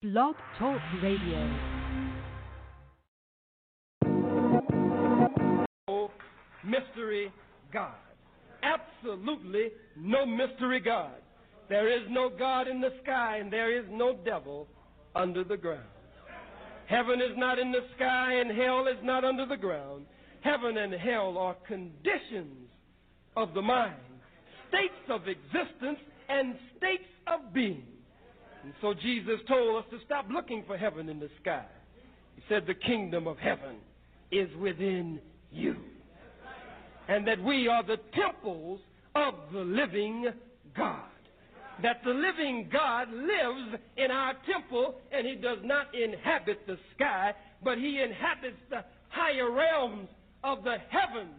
Blog Talk Radio. No Mystery God. Absolutely no mystery God. There is no God in the sky and there is no devil under the ground. Heaven is not in the sky and hell is not under the ground. Heaven and hell are conditions of the mind, states of existence, and states of being. And so Jesus told us to stop looking for heaven in the sky. He said, The kingdom of heaven is within you. And that we are the temples of the living God. That the living God lives in our temple and he does not inhabit the sky, but he inhabits the higher realms of the heavens,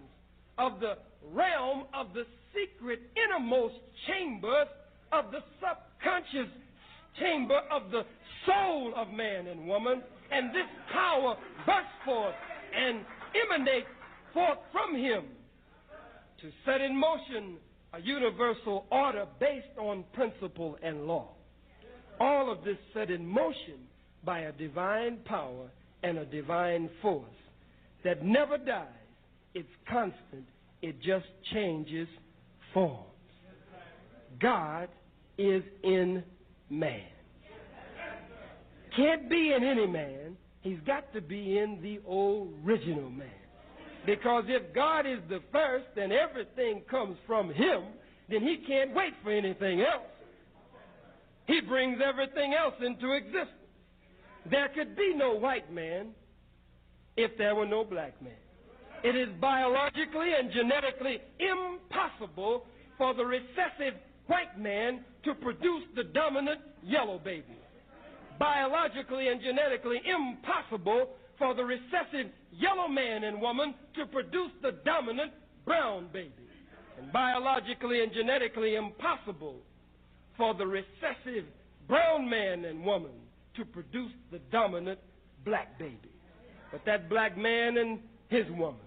of the realm of the secret innermost chambers of the subconscious chamber of the soul of man and woman, and this power bursts forth and emanates forth from him to set in motion a universal order based on principle and law. All of this set in motion by a divine power and a divine force that never dies. It's constant. It just changes forms. God is in man. Can't be in any man. He's got to be in the original man. Because if God is the first and everything comes from him, then he can't wait for anything else. He brings everything else into existence. There could be no white man if there were no black man. It is biologically and genetically impossible for the recessive white man to produce the dominant yellow baby. Biologically and genetically impossible for the recessive yellow man and woman to produce the dominant brown baby. And biologically and genetically impossible for the recessive brown man and woman to produce the dominant black baby. But that black man and his woman,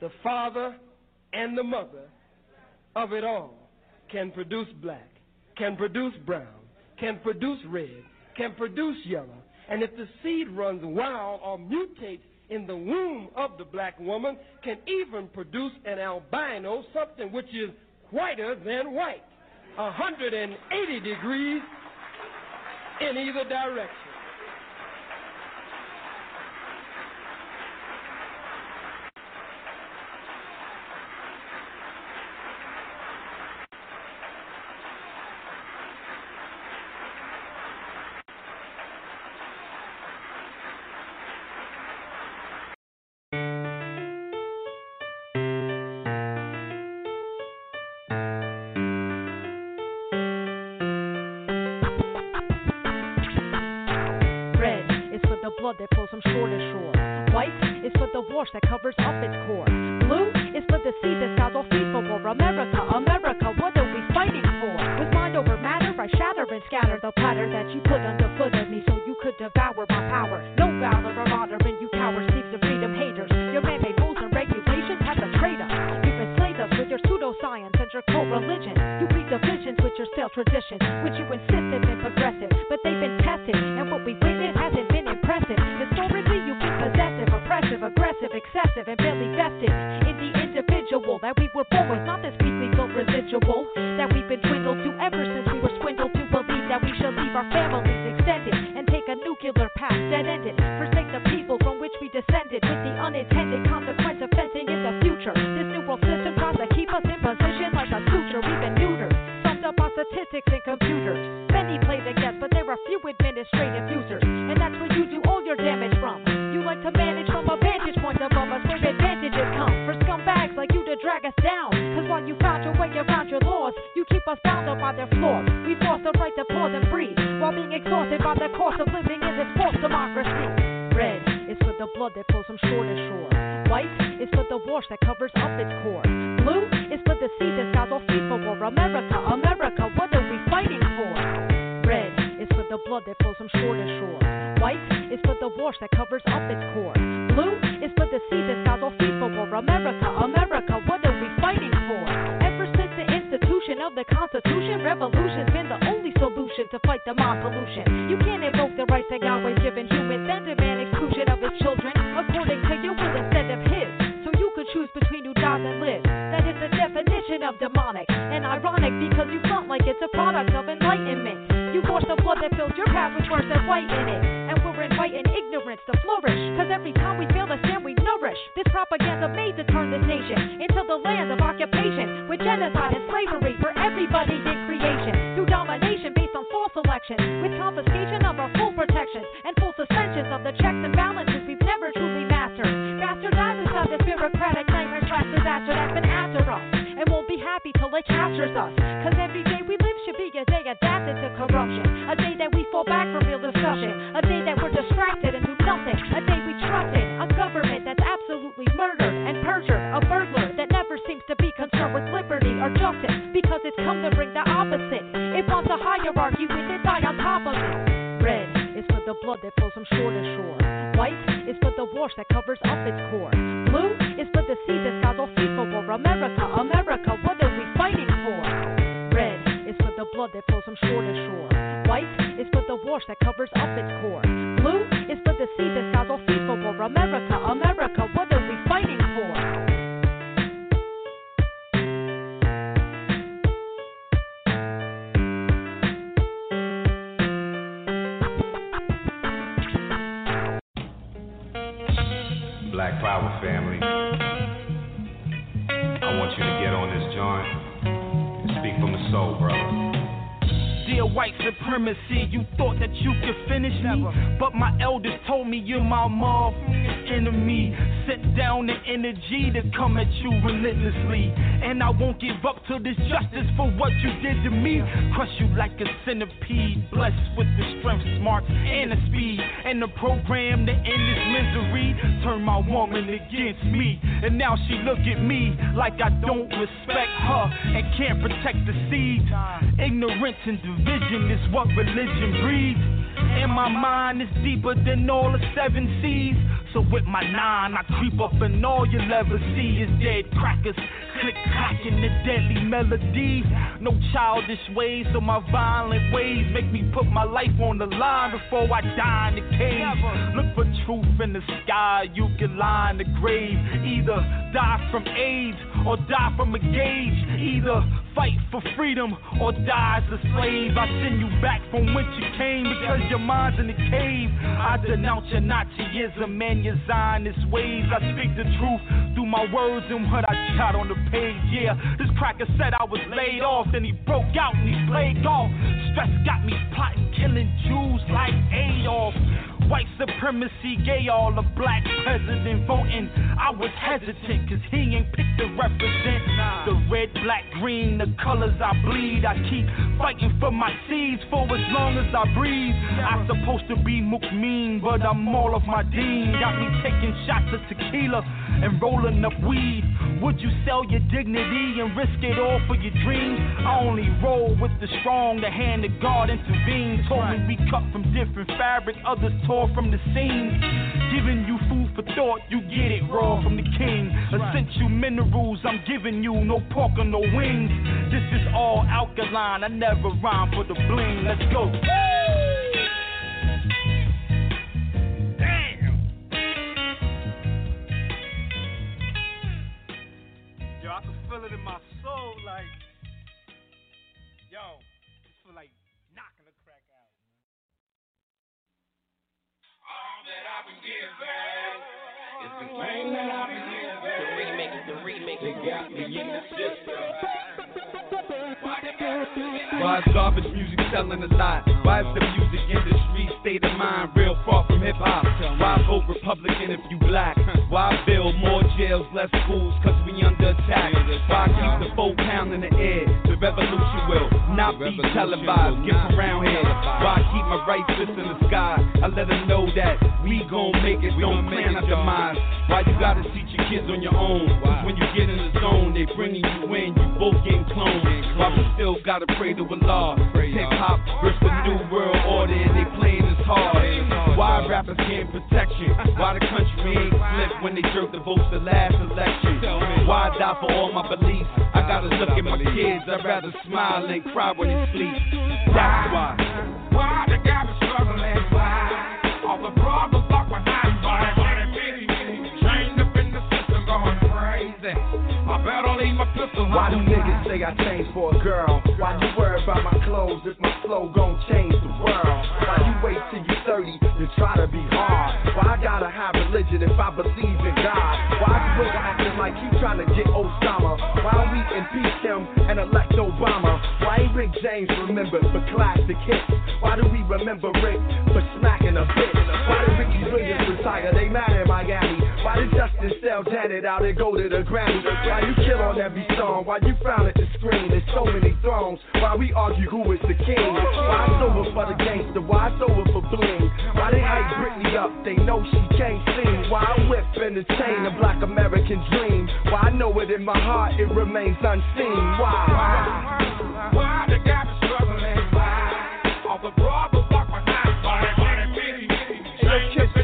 the father and the mother of it all, can produce black, can produce brown, can produce red, can produce yellow. And if the seed runs wild or mutates in the womb of the black woman, can even produce an albino, something which is whiter than white, 180 degrees in either direction. That covers up its us. Cause every day we live should be a day adapted to corruption. A day that we fall back from real discussion. A day that we're distracted and do nothing. A day we trust in a government that's absolutely murdered and perjured. A burglar that never seems to be concerned with liberty or justice. Because it's come to bring the opposite. It wants a hierarchy with it die on top of it. Red is for the blood that flows from shore to shore. White is for the wash that covers up its core. Blue is for the sea that skies all free for America, blood that flows from shore to shore. White is for the wash that covers up its core. White supremacy, you thought that you could finish me, but my elders told me you're my motherfucking enemy. Sent down the energy to come at you relentlessly, and I won't give up till there's justice for what you did to me. Crush you like a centipede, blessed with the strength, smarts, and the speed, and the program to end this misery. Turn my woman against me, and now she look at me like I don't respect her and can't protect the seeds. Ignorance and division is what religion breeds. And my mind is deeper than all the seven seas. So with my nine, I creep up and all you'll ever see is dead crackers. Click clacking the deadly melodies. No childish ways, so my violent ways make me put my life on the line before I die in the cave. Look for truth in the sky, you can lie in the grave. Either die from AIDS or die from a gauge. Either fight for freedom or die as a slave. I send you back from whence you came because your mind's in the cave. I denounce your Nazism and your Zionist ways. I speak the truth through my words and what I jot on the page. Yeah, this cracker said I was laid off, then he broke out and he played golf. Stress got me plotting, killing Jews like Adolf. White supremacy, gay all a black president voting. I was hesitant, cause he ain't picked the to represent the red, black, green, the colors I bleed. I keep fighting for my seeds for as long as I breathe. I'm supposed to be Mukmeen, but I'm all of my dean. Got me taking shots of tequila and rolling up weed. Would you sell your dignity and risk it all for your dreams? I only roll with the strong, the hand of God intervenes. Told me we cut from different fabric, others tore from the seams. Giving you food for thought, you get it raw from the king. Essential minerals I'm giving you, no pork or no wings. This is all alkaline, I never rhyme for the bling. Let's go. Damn. Yo, I can feel it in my soul, like, yo, just feel like knocking the crack out. All that I've been given is the remix, the remix. They got me in the system. Why is garbage music selling a lot? Why is the music industry state of mind real far from hip hop? Why vote Republican if you black? Why build more jails, less schools, cause we under attack? Why keep the four pound in the air? The revolution will not be televised. Get around here. Why keep my right fist in the sky? I let them know that we gon' make it, don't plan our demise. Why you gotta teach your kids on your own? Cause when you get in the zone, they bringing you in, you both getting cloned. Why still gotta pray to Allah? Hip hop versus the new world order, and they playing this hard. Why rappers getting protection. Why the country ain't flipped when they jerk the votes the last election? Why die for all my beliefs? I gotta look at my kids. I'd rather smile than cry when they sleep. That's why. Why the guy was struggling? Why? I better leave my pistol Why do niggas say I changed for a girl? Why you worry about my clothes if my flow gon' change the world? Why you wait till you 30 to try to be hard? Why I gotta have religion if I believe in God? Why you acting like he trying to get Osama? Why we impeach him and elect Obama? Why ain't Rick James remembered for classic hits? Why do we remember Rick for smacking a bitch? Why did Ricky Williams retire? They mad in Miami. Why did Justin sell Janet out and go to the Grammy? Why you kill on every song? Why you frown at the screen? There's so many thrones. Why we argue who is the king? Why it's over for the gangster? Why it's over for bling? Why they hype Britney up? They know she can't sing. Why I whip and the chain a black American dream? Why I know it in my heart, it remains unseen. Why? Why Why the guy was struggling? Why? All the problems locked behind bars. Chained Why? in the They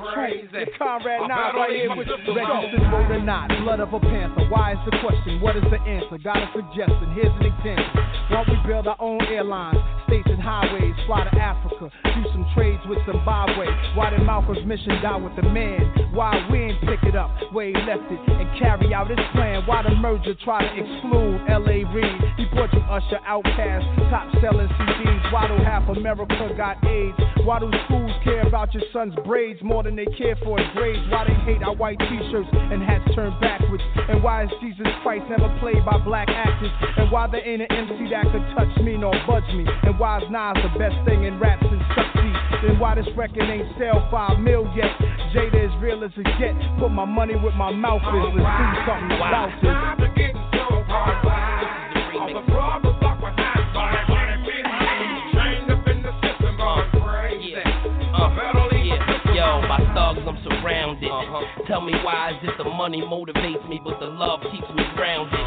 want high system, from the truth. The Conrad 9 right here with pistol registered home. vote or not. Blood of a panther. Why is the question? What is the answer? Got a suggestion. Here's an example. Why don't we build our own airlines, states and highways, fly to Africa, do some trades with Zimbabwe. Why did Malcolm's mission die with the man? Why we ain't pick it up where he left it and carry out his plan? Why the merger try to exclude L.A. Reid? He brought you Usher, Outkast, top selling CDs. Why do half America got AIDS? Why do schools care about your son's braids more than they care for his grades? Why they hate our white t-shirts and hats turned backwards? And why is Jesus Christ never played by black actors? And why there ain't an MC that could touch me nor budge me? And why is Nas the best thing in rap since Chuck D? Then why this record ain't sell five mil yet? Jada as real as it get. Put my money where my mouth is. Let's do something about this. Times are getting so hard. Why? All the problems locked behind bars. Chained up in the system, going crazy. I better leave my Yeah, pistol yo, home. by thugs I'm surrounded. Uh-huh. Tell me why is it the money motivates me, but the love keeps me grounded?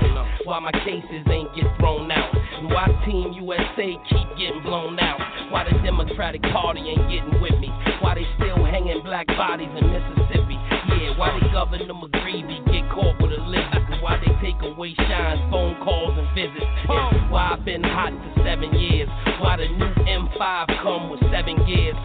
Why my cases ain't get thrown out? Why Team USA keep getting blown out? Why the Democratic Party ain't getting with me? Why they still hanging black bodies in Mississippi? Yeah, why they Governor McGreevey get caught with a lizard? Why they take away Shyne's phone calls and visits? And why I've been hot for seven years? Why the new M5 come with seven gears?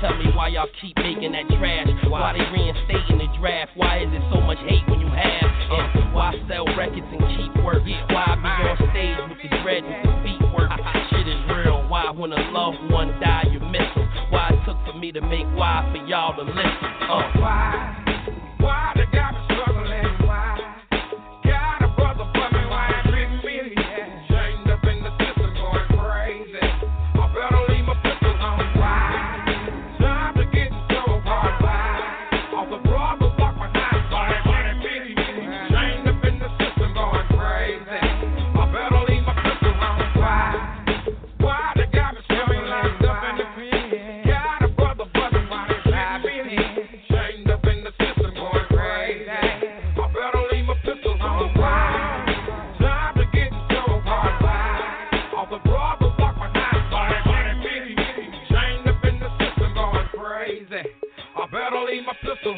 Tell me why y'all keep making that trash. Why they reinstating the draft? Why is it so much hate when you have? And why sell records and keep work? Why be on stage with the dreads and the feet work? Shit is real. Why when a loved one die you miss 'em? Why it took for me to make why for y'all to listen? Uh. Why? Why the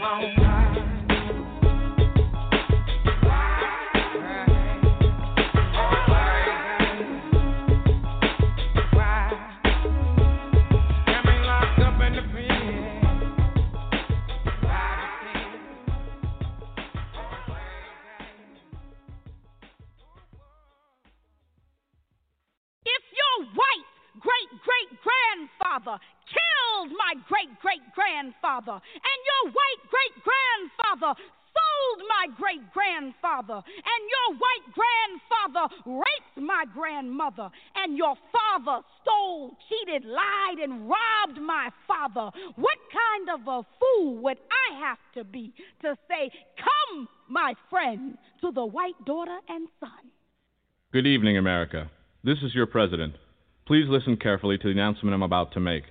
my my great great grandfather, and your white great grandfather sold my great grandfather, and your white grandfather raped my grandmother, and your father stole, cheated, lied, and robbed my father, what kind of a fool would I have to be to say, Come, my friend, to the white daughter and son? Good evening, America. This is your president. Please listen carefully to the announcement I'm about to make.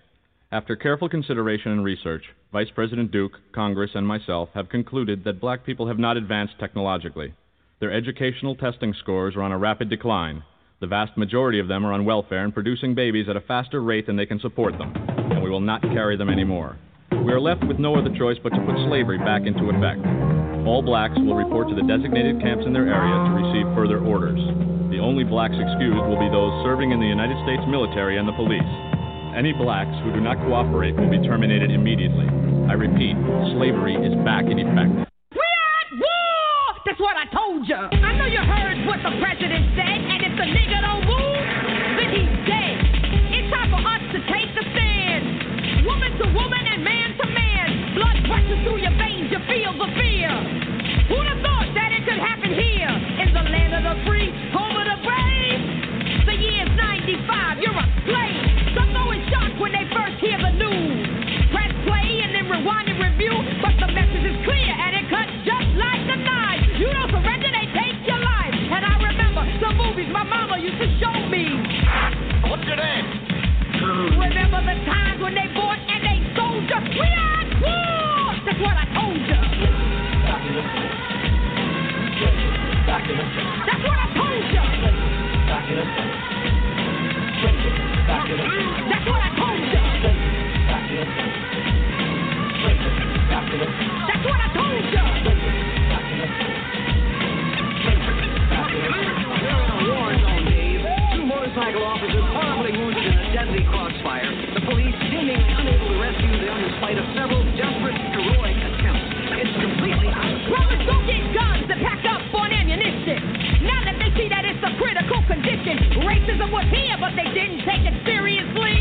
After careful consideration and research, Vice President Duke, Congress, and myself have concluded that black people have not advanced technologically. Their educational testing scores are on a rapid decline. The vast majority of them are on welfare and producing babies at a faster rate than they can support them. And we will not carry them anymore. We are left with no other choice but to put slavery back into effect. All blacks will report to the designated camps in their area to receive further orders. The only blacks excused will be those serving in the United States military and the police. Any blacks who do not cooperate will be terminated immediately. I repeat, slavery is back in effect. We are at war! That's what I told you. I know you heard what the president said, and if the nigga don't move, then he's dead. It's time for us to take the stand. Woman to woman and man to man. Blood rushes through your veins, you feel the fear. Who'd have thought that it could happen here? In the land of the free, home of the brave. The year's 95, you're a slave. When they first hear the news. Press play and then rewind and review, but the message is clear and it cuts just like a knife. You don't surrender, they take your life. And I remember some movies my mama used to show me. What's your name? Remember the times when they bought and they sold you? We are war! That's what I told you. That's what I told you. That's what I told you. That's what I told you. Two motorcycle officers wounded in a deadly crossfire. The police seemingly unable to rescue them in spite of several desperate, heroic attempts. It's completely Brothers don't get guns and pack up on ammunition. Now that they see that it's a critical condition, racism was here, but they didn't take it seriously.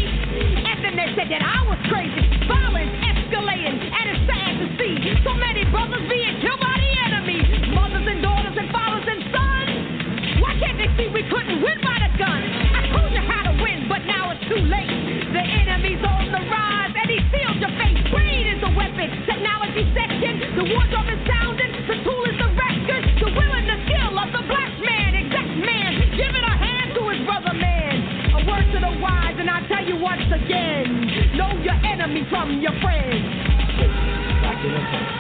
And then they said that I was crazy. Violence escalating, and it's sad to see so many brothers being killed by the enemy. Mothers and daughters and fathers and sons. Why can't they see we couldn't win by the gun? I told you how to win, but now it's too late. The enemy's on the rise, and he sealed your face. Greed is the weapon, technology section. The war drum is sounding, the tool is the record. The will and the skill of the black man, exact man, giving a hand to his brother man. A word to the wise, and I tell you once again, know your enemy from your friend. Could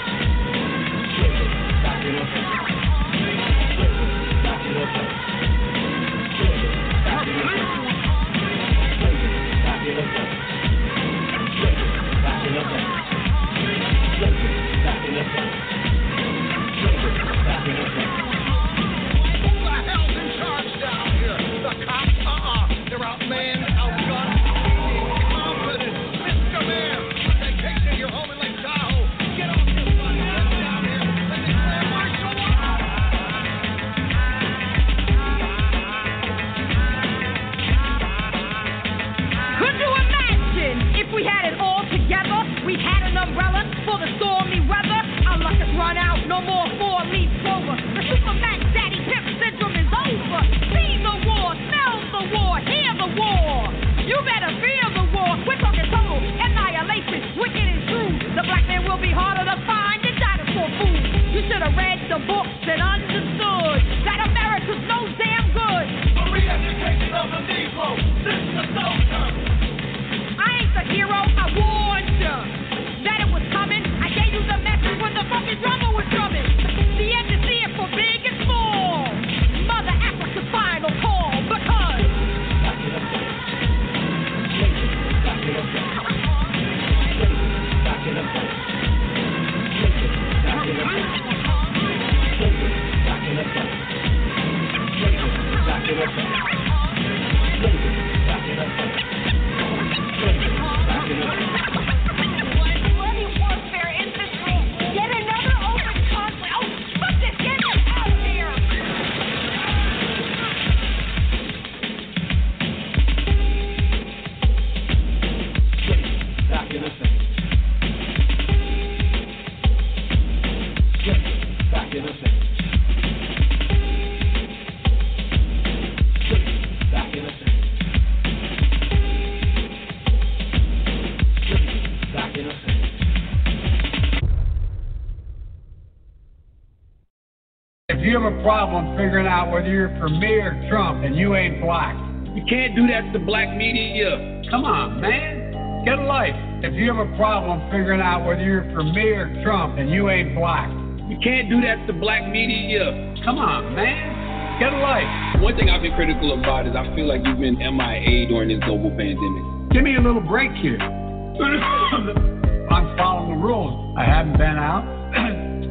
problem figuring out whether you're for me or Trump and you ain't black, you can't do that to black media. Come on, man. Get a life. If you have a problem figuring out whether you're for me or Trump and you ain't black, you can't do that to black media. Come on, man. Get a life. One thing I've been critical about is I feel like you've been MIA during this global pandemic. Give me a little break here. I'm following the rules. I haven't been out.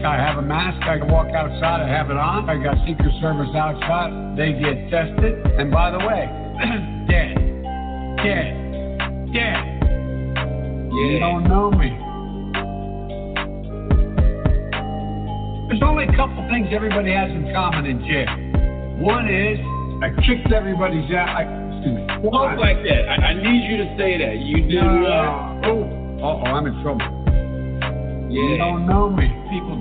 I have a mask. I can walk outside. I have it on. I got Secret Service outside. They get tested. And by the way, dead, dead, dead. Yeah. You don't know me. There's only a couple things everybody has in common in jail. One is I kicked everybody's ass. I, excuse me. Talk like that. I, I need you to say that. You did uh, No. what? Oh, uh-oh, I'm in trouble. Yeah. You don't know me. People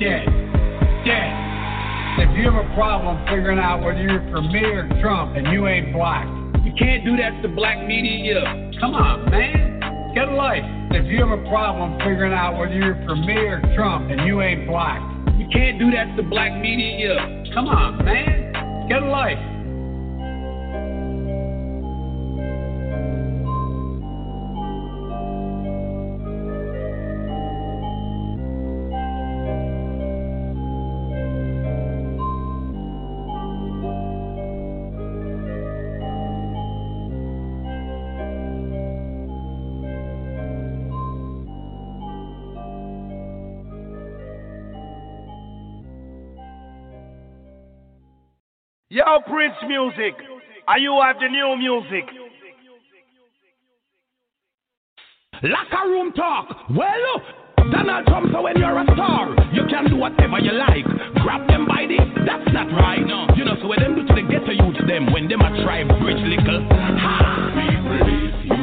dead. Dead. If you have a problem figuring out whether you're for me or Trump and you ain't black, You can't do that to black media. come on, man. Get a life. If you have a problem figuring out whether you're for me or Trump and you ain't black, You can't do that to black media. come on, man. Get a life. Yo, Prince Music. Are you have the new music? Locker room talk. Well, Donald Trump, so when you're a star, you can do whatever you like. Grab them by the, that's not right. No. You know, so what them do to the ghetto youth them when them a try bridge little. Ha! People, if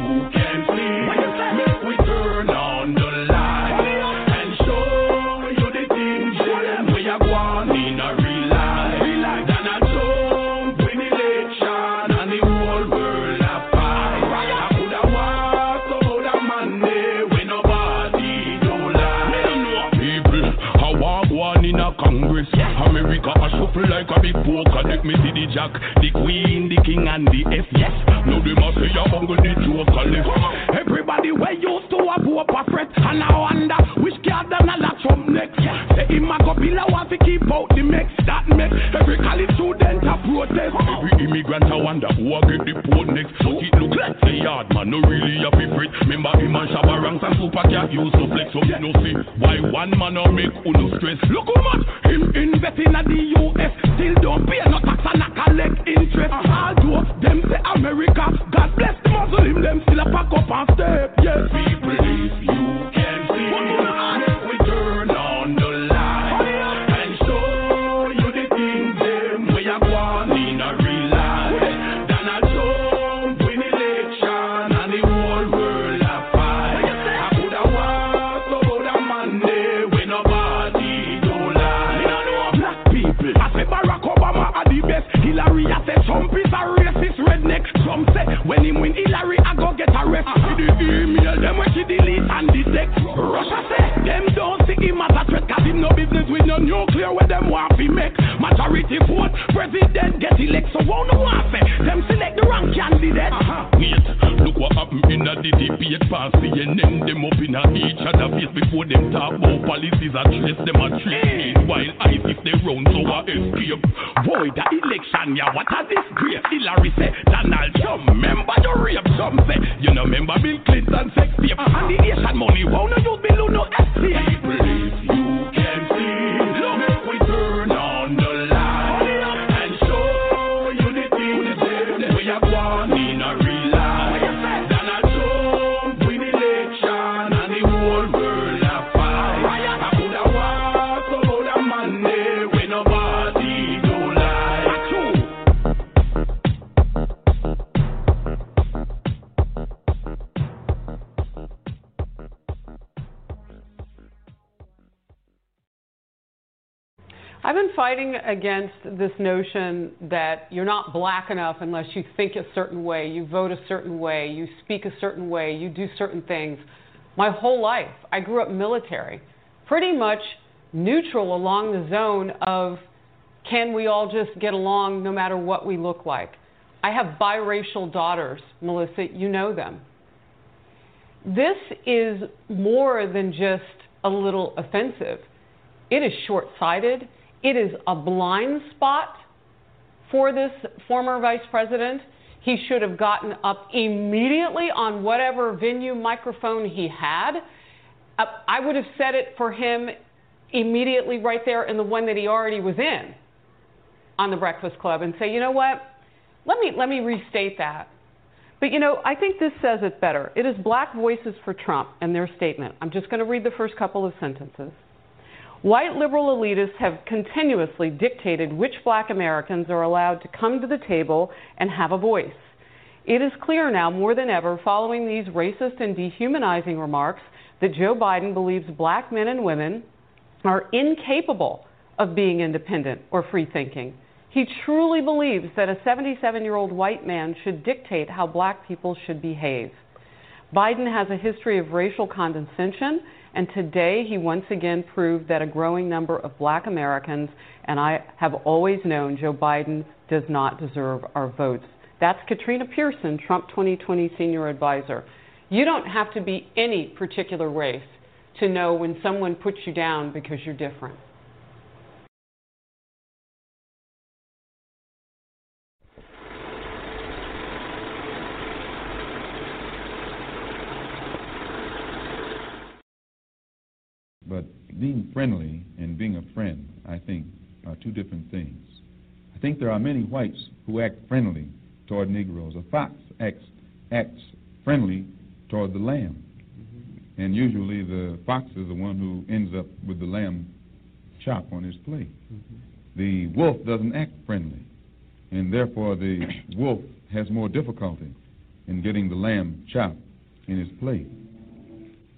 Bulldog like me see the jack, the queen, the king, and the F. Yes, now them a say a bungle the left. Everybody we used to a poor threat, and I wonder which card them a lock from next. Say him a go bill a want to keep out the mix. That make every college student a protest. Every immigrant a wonder who a get the port next. But it look like the yard man no really a favorite. Remember him and Shabba Ranks and Super Cat used to flex. So you know see why one man a make uno stress. Look how much him invest in the US. Still don't pay no tax and collect interest. Although them say America, God bless the Muslim, them still a pack up and step. Yes, people, if you Some say when him win Hillary, I go get arrested. See the email, them when she delete and detect. Russia say them don't see him as a threat, him no business with no nuclear where them want to make. Majority vote, president get elected, so won't no want say them select the wrong candidate. Uh-huh. Wait, look what happened in a the debate past CNN, them up in a each other face before them talk about policies address them a trade. While I if they run so I escape. Boy, the election, yeah, what a disgrace. Hillary say, Donald Trump, remember the rape. Some say, you know, remember Bill Clinton sex tape. Uh-huh. And the nation money, won't no use Bill, no escape. I've been fighting against this notion that you're not black enough unless you think a certain way, you vote a certain way, you speak a certain way, you do certain things. My whole life, I grew up military, pretty much neutral along the zone of can we all just get along no matter what we look like. I have biracial daughters, Melissa, you know them. This is more than just a little offensive. It is short sighted. It is a blind spot for this former vice president He should have gotten up immediately on whatever venue microphone he had. Uh, I would have said it for him immediately right there in the one that he already was in on the Breakfast Club and say, you know what? Let me let me restate that. But you know, I think this says it better. It is black voices for Trump and their statement. I'm just going to read the first couple of sentences. White liberal elitists have continuously dictated which black Americans are allowed to come to the table and have a voice. It is clear now more than ever, following these racist and dehumanizing remarks, that Joe Biden believes black men and women are incapable of being independent or free thinking. He truly believes that a 77 year old white man should dictate how black people should behave. Biden has a history of racial condescension, and today he once again proved that a growing number of black Americans, and I have always known Joe Biden does not deserve our votes. That's Katrina Pearson, Trump 2020 senior advisor. You don't have to be any particular race to know when someone puts you down because you're different. But being friendly and being a friend, I think, are two different things. I think there are many whites who act friendly toward Negroes. A fox acts, acts friendly toward the lamb. Mm-hmm. And usually the fox is the one who ends up with the lamb chop on his plate. Mm-hmm. The wolf doesn't act friendly, and therefore the wolf has more difficulty in getting the lamb chop in his plate.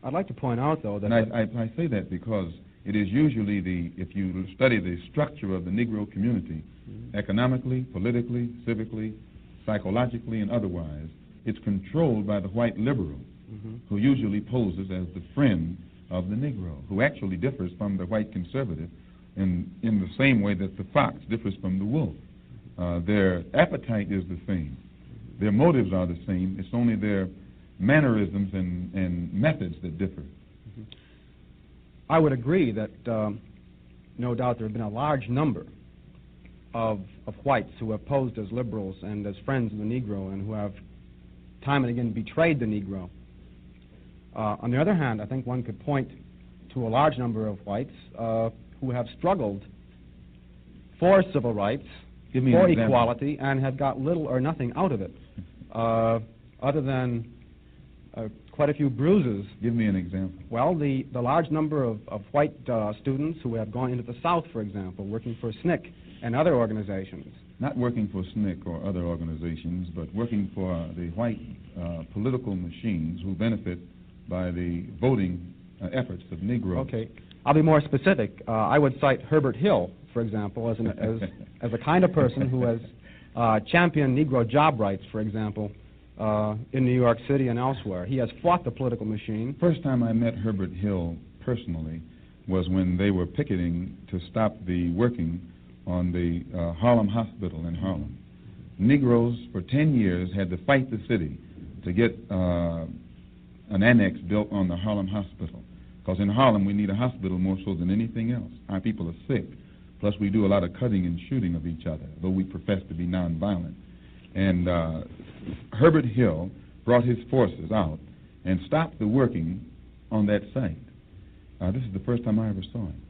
I'd like to point out, though, that. I, I, I, say that because it is usually the, if you study the structure of the Negro community, mm-hmm. economically, politically, civically, psychologically, and otherwise, it's controlled by the white liberal, mm-hmm. who usually poses as the friend of the Negro, who actually differs from the white conservative in, in the same way that the fox differs from the wolf. Uh, their appetite is the same, their motives are the same, it's only their mannerisms and, and methods that differ. Mm-hmm. I would agree that um, no doubt there have been a large number of, of whites who have posed as liberals and as friends of the Negro and who have time and again betrayed the Negro. Uh, on the other hand, I think one could point to a large number of whites uh, who have struggled for civil rights, for equality, and have got little or nothing out of it, uh, other than quite a few bruises. Give me an example. Well, the, the large number of, of white uh, students who have gone into the South, for example, working for SNCC and other organizations. Not working for SNCC or other organizations, but working for the white uh, political machines who benefit by the voting uh, efforts of Negroes. Okay. I'll be more specific. Uh, I would cite Herbert Hill, for example, as, an, as, as a kind of person who has uh, championed Negro job rights, for example, uh, in New York City and elsewhere. He has fought the political machine. First time I met Herbert Hill personally was when they were picketing to stop the working on the uh, Harlem Hospital in Harlem. Negroes for 10 years had to fight the city to get uh, an annex built on the Harlem Hospital. Because in Harlem, we need a hospital more so than anything else. Our people are sick. Plus, we do a lot of cutting and shooting of each other, though we profess to be nonviolent. And uh, Herbert Hill brought his forces out and stopped the working on that site. Uh, this is the first time I ever saw him.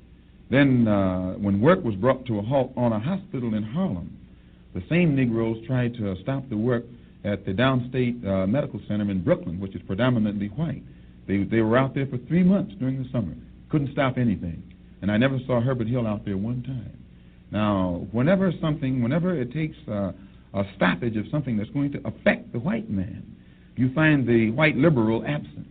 Then, uh, when work was brought to a halt on a hospital in Harlem, the same Negroes tried to stop the work at the Downstate uh, Medical Center in Brooklyn, which is predominantly white. They, they were out there for three months during the summer, couldn't stop anything. And I never saw Herbert Hill out there one time. Now, whenever something, whenever it takes uh, a stoppage of something that's going to affect the white man. You find the white liberal absent.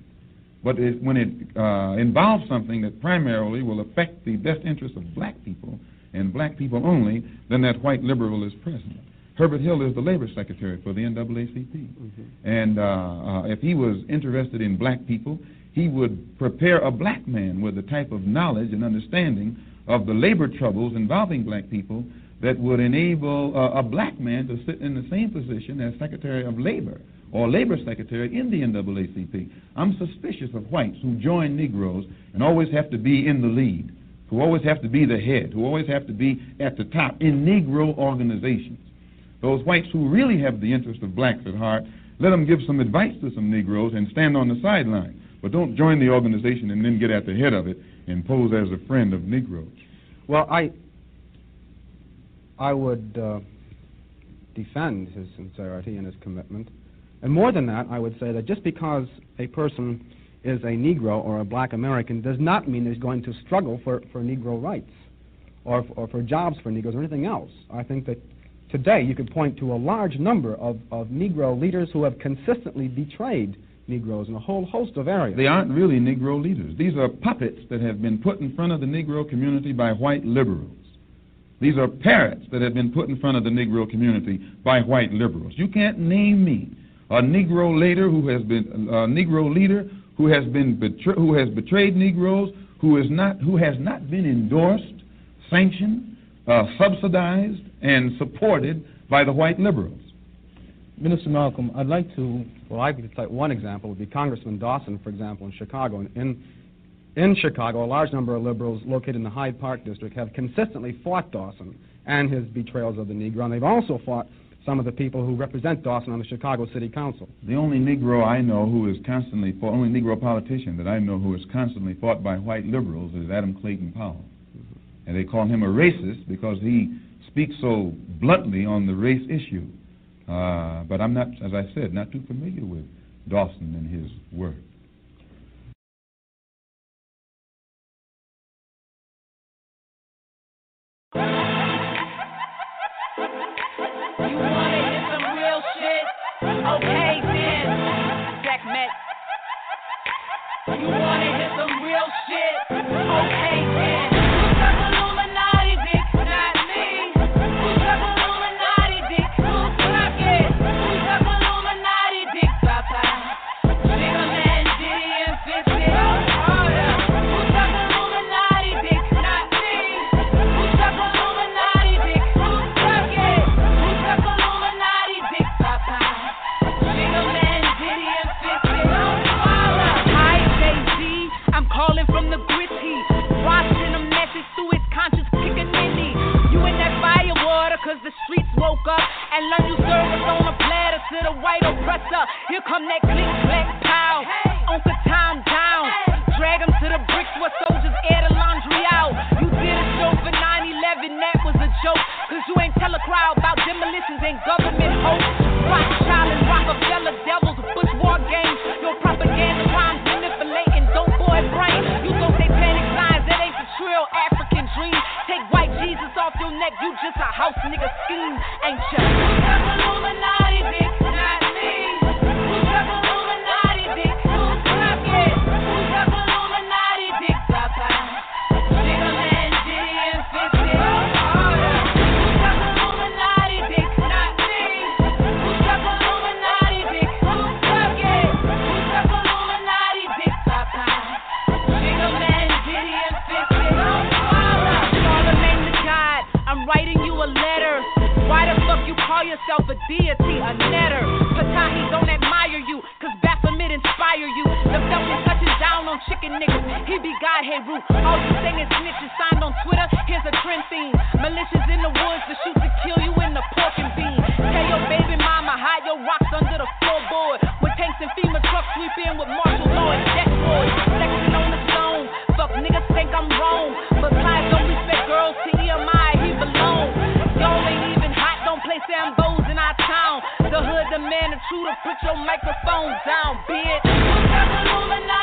But it, when it uh, involves something that primarily will affect the best interests of black people and black people only, then that white liberal is present. Herbert Hill is the labor secretary for the NAACP. Mm-hmm. And uh, uh, if he was interested in black people, he would prepare a black man with the type of knowledge and understanding of the labor troubles involving black people that would enable uh, a black man to sit in the same position as Secretary of Labor or Labor Secretary in the NAACP. I'm suspicious of whites who join Negroes and always have to be in the lead, who always have to be the head, who always have to be at the top in Negro organizations. those whites who really have the interest of blacks at heart, let them give some advice to some Negroes and stand on the sideline. But don't join the organization and then get at the head of it and pose as a friend of Negroes. Well, I I would uh, defend his sincerity and his commitment. And more than that, I would say that just because a person is a Negro or a black American does not mean he's going to struggle for, for Negro rights or, or for jobs for Negroes or anything else. I think that today you could point to a large number of, of Negro leaders who have consistently betrayed Negroes in a whole host of areas. They aren't really Negro leaders. These are puppets that have been put in front of the Negro community by white liberals. These are parrots that have been put in front of the Negro community by white liberals. You can't name me a Negro leader who has been a Negro leader who has been betray, who has betrayed Negroes, who is not who has not been endorsed, sanctioned, uh, subsidized, and supported by the white liberals. Minister Malcolm, I'd like to, well, I could cite one example would be Congressman Dawson, for example, in Chicago. In, in Chicago, a large number of liberals located in the Hyde Park district have consistently fought Dawson and his betrayals of the Negro, and they've also fought some of the people who represent Dawson on the Chicago City Council. The only Negro I know who is constantly fought, only Negro politician that I know who is constantly fought by white liberals is Adam Clayton Powell. And they call him a racist because he speaks so bluntly on the race issue. Uh, but I'm not, as I said, not too familiar with Dawson and his work. You cause the streets woke up and learned you service on a platter to the white oppressor. Here come that click, clack, pow. Uncle Tom down. Drag him to the bricks where soldiers air the laundry out. You did a show for 9 11, that was a joke. Cause you ain't tell a crowd about demolitions and government hope. Rothschild house nigga scheme, ain't ya? Deity, a netter? Patahi don't admire you, cause Baphomet inspire you. The is touching down on chicken niggas. He be God, hey root. All you singing snitches signed on Twitter. Here's a trend theme. Militias in the woods to shoot to kill you Demand true to put your microphone down, bitch.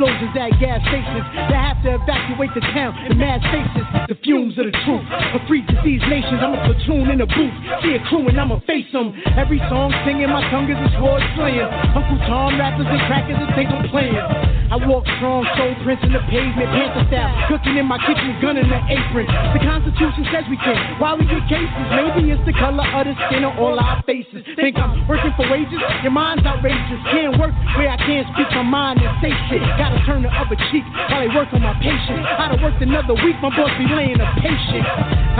Explosions at gas stations. They have to evacuate the town in mass faces. The fumes of the truth. A free disease nations. I'm a platoon in a booth. See a crew and I'ma face them. Every song singing, my tongue is a sword slaying. Uncle Tom rappers and crackers and think I'm playing. I walk strong, soul prints in the pavement, panther style. Cooking in my kitchen, gun in the apron. The Constitution says we can. Why we get cases? Maybe it's the color of the skin or all our Think I'm working for wages? Your mind's outrageous. Can't work where I can't speak my mind and say shit. Gotta turn the other cheek while they work on my patience. I'd have worked another week, my boss be laying a patient.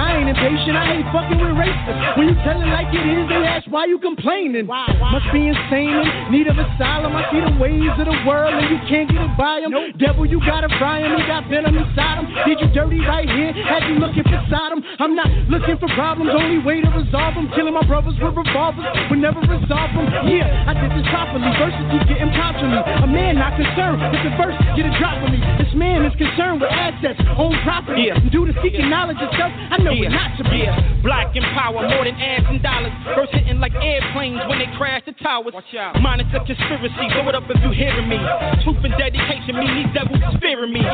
I ain't impatient, I ain't fucking with racists. When you tell it like it is, they ask why you complaining. Must be insane in need of asylum. I see the ways of the world and you can't get it by them. Devil, you gotta fry him, he got venom inside him. Did you dirty right here? Had you looking for Sodom? I'm not looking for problems, only way to resolve them. Killing my brothers with revolvers would never resolve them. Yeah, I did this properly. Verses keep getting constantly. A man not concerned if the verse get a drop on me. This man is concerned with assets, own property. Yeah. Due to seeking knowledge and stuff, I know it not to be. Yeah, black in power, more than ads and dollars. First hitting like airplanes when they crash the towers. Watch out. Mine is a conspiracy, throw it up if you hearing me. Truth and dedication mean these devils is fearing me.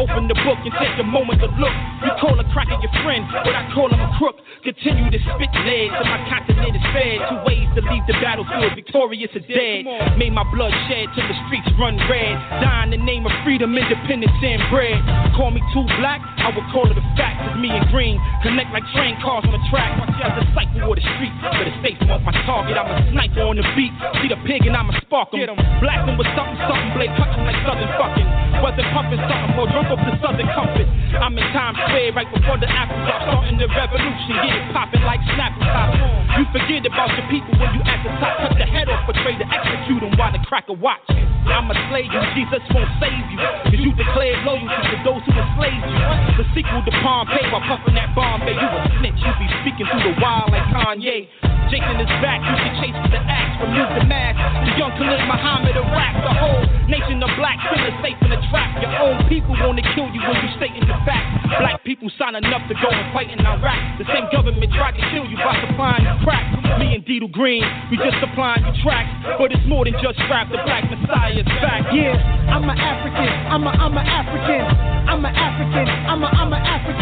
Open the book and take a moment to look. Call a cracker your friend, but I call him a crook. Continue to spit lead till my continent is fed. Two ways to leave the battlefield, victorious or dead. Made my blood shed till the streets run red. Die in the name of freedom, independence, and bread. Call me too black, I would call it a fact. Cause me and green connect like train cars on the track. As a cycle of the street, but the states want my target. I'm a sniper on the beat. See the pig and I'ma spark 'em. Black 'em with something, something, blade touching like southern fucking. Whether pumping something or drunk off the southern comfort. I'm in Times Square right before the apple drop, starting the revolution. Get it popping like snapple top. You forget about your people when you at the top. Cut the head off, betray to execute 'em while the cracker watch. I'ma slay you, Jesus won't save you. Cause you declared loyalty to those who enslaved you. The sequel to Pompeii while puffing that Bombay. You a snitch, you be speaking through the wild like Kanye. Jason is back, you should chase with the axe, remove the mask. The young Khalid Muhammad rap, the whole nation of black feeling safe in the trap. Your own people wanna kill you when you stating the fact. Black people signing up to go and fight in Iraq. The same government tried to kill you by supplying you crack. Me and Deedle Green, we just supplying you tracks. But it's more than just rap, the black messiah is back. Yeah, I'm a African. I'm a I'm a African. I'm a African. I'm a I'm a African.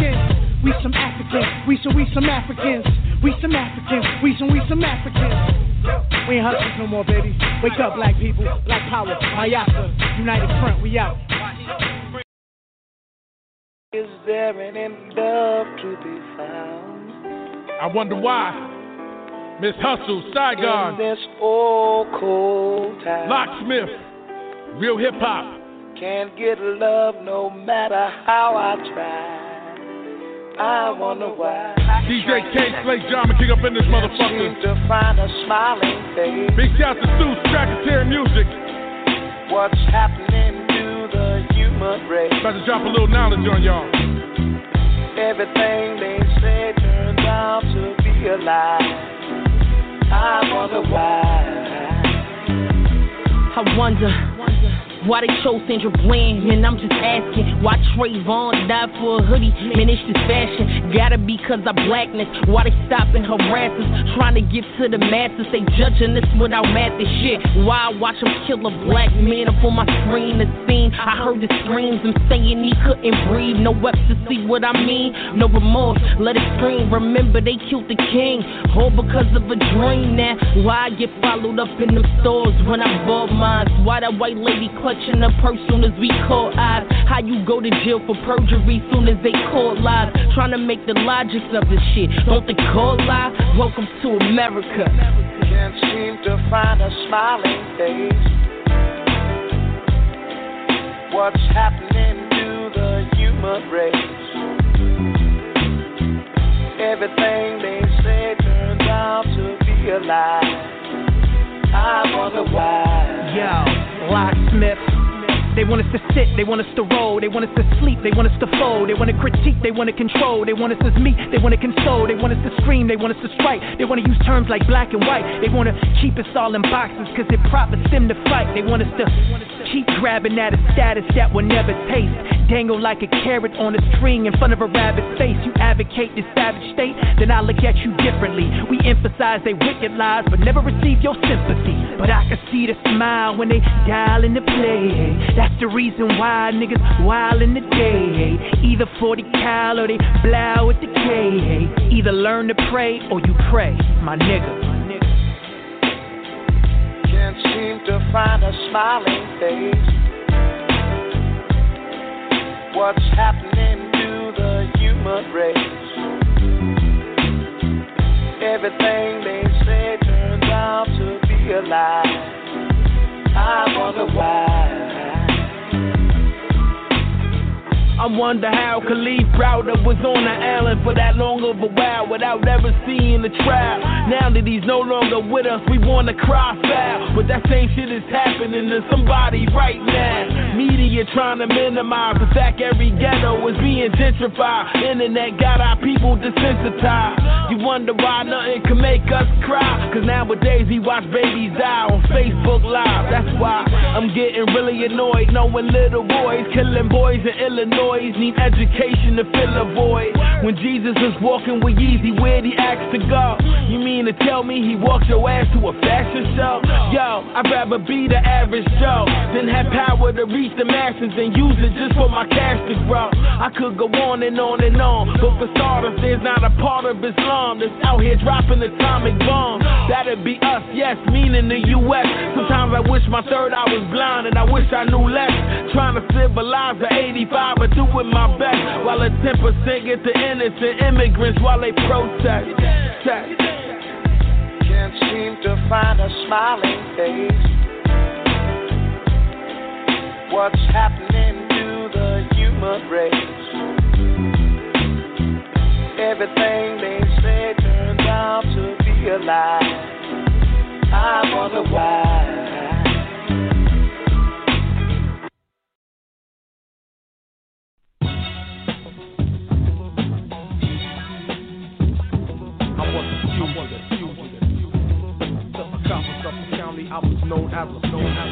We We some Africans. We some we some Africans. We some Africans. We some we some Africans. We ain't hustlers no more, baby. Wake up, black people. Black power. Mayasa. United Front. We out. Is there any love to be found? I wonder why. Miss Hustle, Saigon. In this old cold town. Locksmith. Real hip hop. Can't get love no matter how I try. I wonder why. DJ Kay, Slay Drama King up in this motherfucker. Seem to find a smiling face. Big shout to Seuss, Tracketeer Music. What's happening to the human race? About to drop a little knowledge on y'all. Everything they say turns out to be a lie. I wonder why. I wonder why they chose Sandra Bland, and I'm just asking why Trayvon died for a hoodie. Man, it's just fashion. Gotta be cause of blackness. Why they stopping harassers, trying to get to the masses? They judging this without math and shit. Why I watch them kill a black man up on my screen? The scene, I heard the screams. I'm saying he couldn't breathe. No weapons to see what I mean. No remorse, let it scream. Remember they killed the king, all because of a dream. Now why I get followed up in them stores when I bought mines? Why that white lady clutching her purse soon as we call eyes? How you go to jail for perjury soon as they call lies? Trying to make the logics of this shit. Don't they call lie? Welcome to America. Can't seem to find a smiling face. What's happening to the human race? Everything they say turns out to be a lie. I. Yo, locksmith. They want us to sit, they want us to roll, they want us to sleep, they want us to fold, they want to critique, they want to control, they want us to meet, they want to console, they want us to scream, they want us to strike, they want to use terms like black and white, they want to keep us all in boxes because it profits them to fight, they want us to keep grabbing at a status that will never taste, dangle like a carrot on a string in front of a rabbit's face. You advocate this savage state, then I look at you differently. We emphasize they wicked lies, but never receive your sympathy. But I can see the smile when they dial in the play. That's the reason why niggas wild in the day. Either 40 cal or they blow with the K. Either learn to pray or you pray, my nigga. Can't seem to find a smiling face. What's happening to the human race? Everything they say turns out to be a lie. I wonder why. I wonder how Kalief Browder was on the island for that long of a while without ever seeing the trial. Now that he's no longer with us, we wanna cry foul. But that same shit is happening to somebody right now. Media trying to minimize the fact every ghetto is being gentrified. Internet got our people desensitized. You wonder why nothing can make us cry. Cause nowadays we watch babies die on Facebook Live. That's why I'm getting really annoyed knowing little boys killing boys in Illinois need education to fill a void. When Jesus was walking with Yeezy, where'd he ask to go? You mean to tell me he walked your ass to a fashion show? Yo, I'd rather be the average Joe than have power to reach the masses and use it just for my cash to grow. I could go on and on and on, but for starters, there's not a part of Islam that's out here dropping atomic bombs. That'd be us, yes, meaning the U.S. Sometimes I wish my third eye was blind and I wish I knew less. Trying to civilize the 85 but doing my best while a 10% get to innocent immigrants while they protest. Can't seem to find a smiling face. What's happening to the human race? Everything they say turns out to be a lie. I wonder why. Known as known as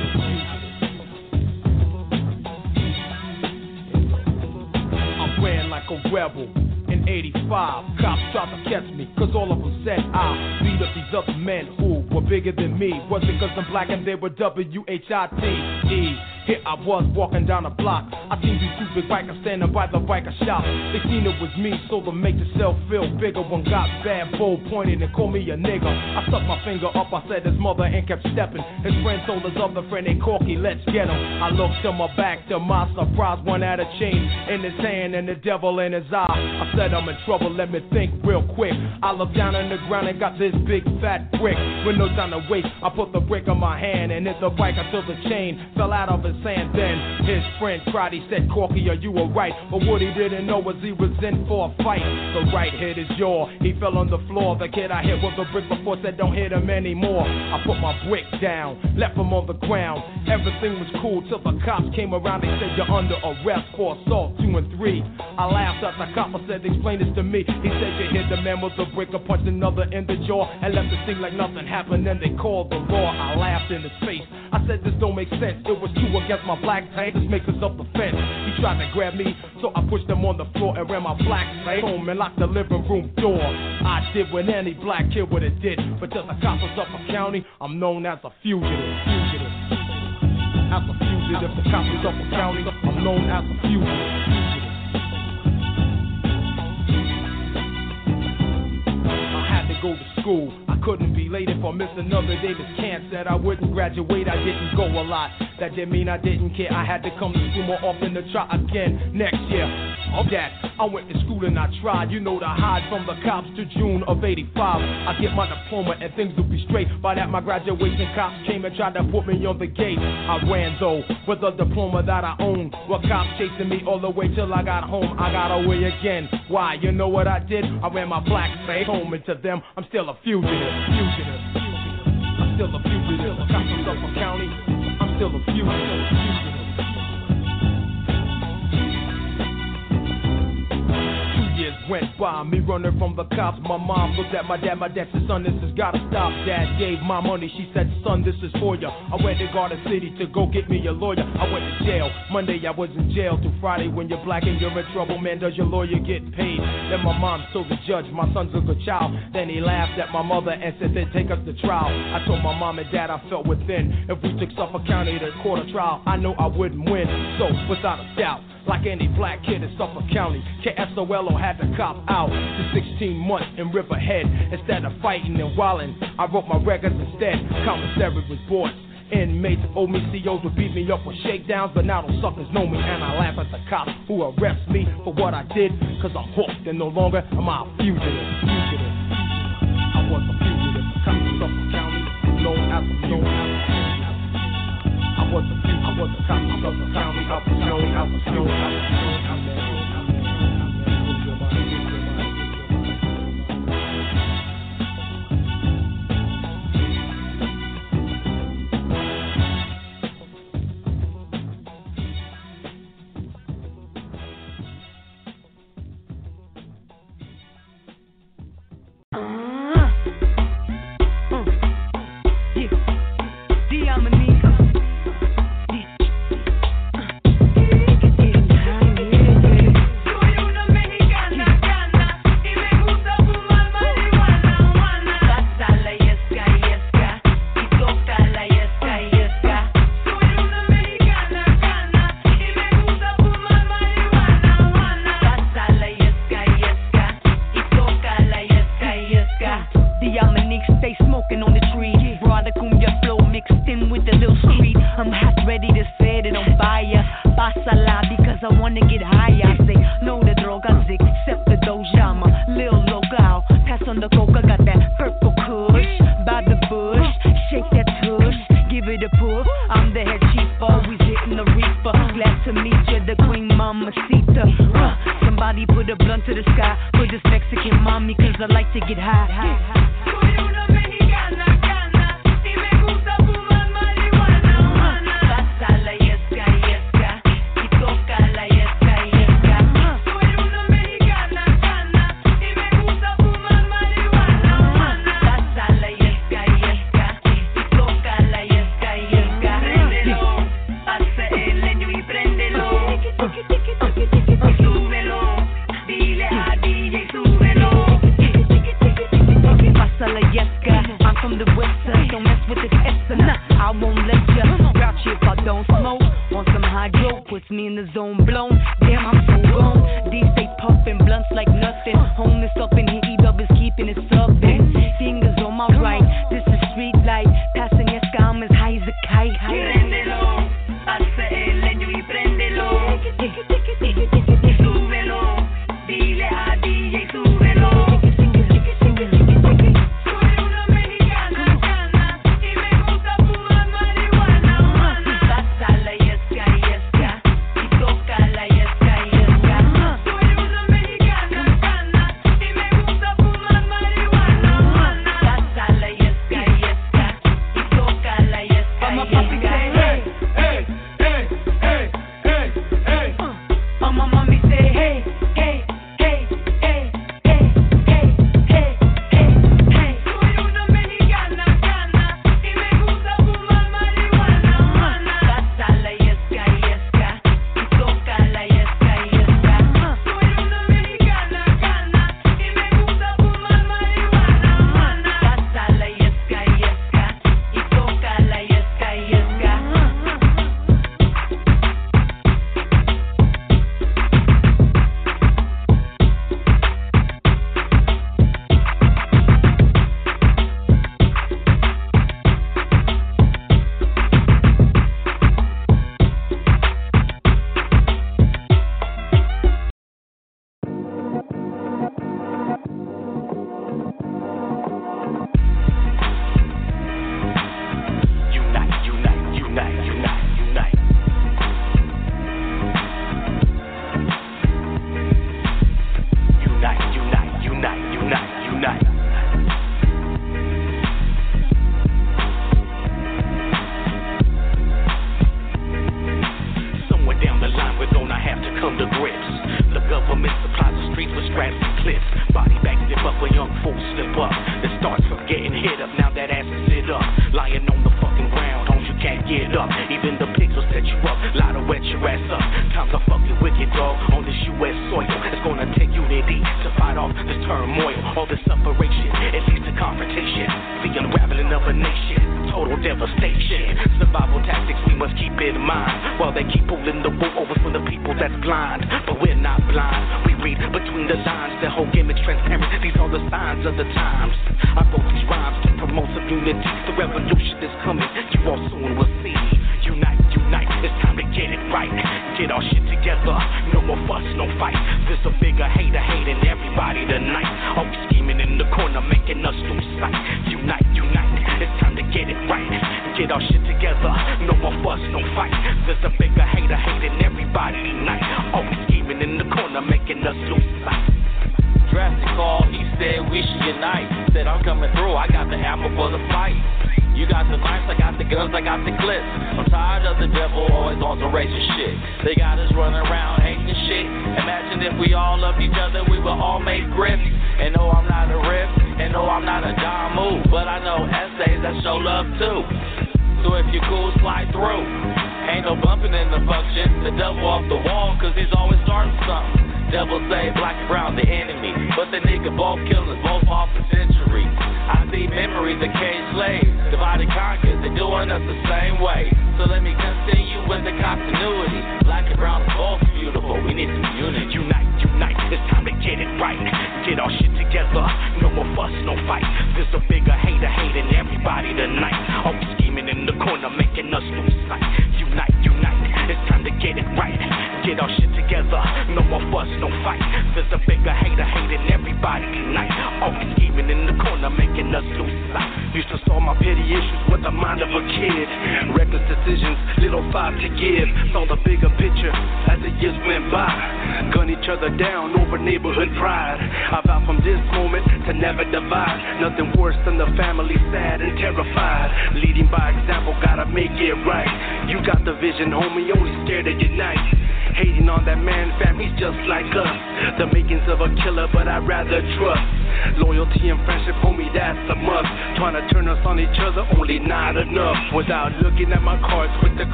I ran like a rebel in 85. Cops tried to catch me, cause all of them said I beat up these other men who were bigger than me. Was it cause I'm black and they were W-H-I-T-E? Here I was walking down the block. I seen these two big bikers standing by the biker shop. They seen it was me, so to make yourself feel bigger. One got bad, bold, pointed, and called me a nigga. I stuck my finger up, I said his mother and kept stepping. His friend told his other friend, they corky, let's get him. I looked to my back, to my surprise, one had a chain in his hand and the devil in his eye. I said I'm in trouble, let me think real quick. I looked down on the ground and got this big fat brick. With no time to waste, I put the brick on my hand and hit the bike until the chain fell out of his hand. Then his friend cried, he said, Corky, are you alright? But what he didn't know was he was in for a fight. The right hit his jaw, he fell on the floor. The kid I hit with a brick before said, don't hit him anymore. I put my brick down, left him on the ground. Everything was cool till the cops came around. They said, you're under arrest for assault two and three. I laughed at the cop, I said, explain this to me. He said, you hit the man with the brick, or punched another in the jaw, and left the scene like nothing happened. Then they called the law. I laughed in his face. I said, this don't make sense. It was two against my black tank. This makes us up the fence. He tried to grab me, so I pushed him on the floor and ran my black tank home and locked the living room door. I did what any black kid would have did, but till the cops was up a county, I'm known as a fugitive. Fugitive. As a fugitive, the cops was up a county, I'm known as a fugitive. I had to go to school. I couldn't be late if I missed another day. This can't said I wouldn't graduate. I didn't go a lot. That didn't mean I didn't care. I had to come to school more often to try again next year. Of that, I went to school and I tried, you know, to hide from the cops to June of 85. I get my diploma and things will be straight. By that, my graduation cops came and tried to put me on the gate. I ran though with a diploma that I owned. With cops chasing me all the way till I got home. I got away again. Why? You know what I did? I ran my black face home, and to them, I'm still a fugitive. Fugitive. I'm still a fugitive. Cops from Suffolk County. I'm still a fugitive. fugitive. Went by, me running from the cops. My mom looked at my dad, my dad said, son, this has gotta stop. Dad gave my money, she said, son, this is for ya. I went to Garden City to go get me a lawyer. I went to jail. Monday I was in jail till Friday. When you're black and you're in trouble, man, does your lawyer get paid? Then my mom told the judge, my son's a good child. Then he laughed at my mother and said, then take us to trial. I told my mom and dad I felt within. If we took Suffolk County to court of trial, I know I wouldn't win. So, without a doubt, like any black kid in Suffolk County, KSOLO had to cop out to 16 months in Riverhead. Instead of fighting and wilding, I wrote my records instead. Commissary was bought. Inmates owe me COs would beat me up with shakedowns, but now those suckers know me and I laugh at the cops who arrest me for what I did, cause I'm hooked and no longer am I a fugitive. Fugitive. I was a fugitive. In Suffolk County, known as a fugitive. I was a fugitive. I was a cop in Suffolk County, I was known as a fugitive. The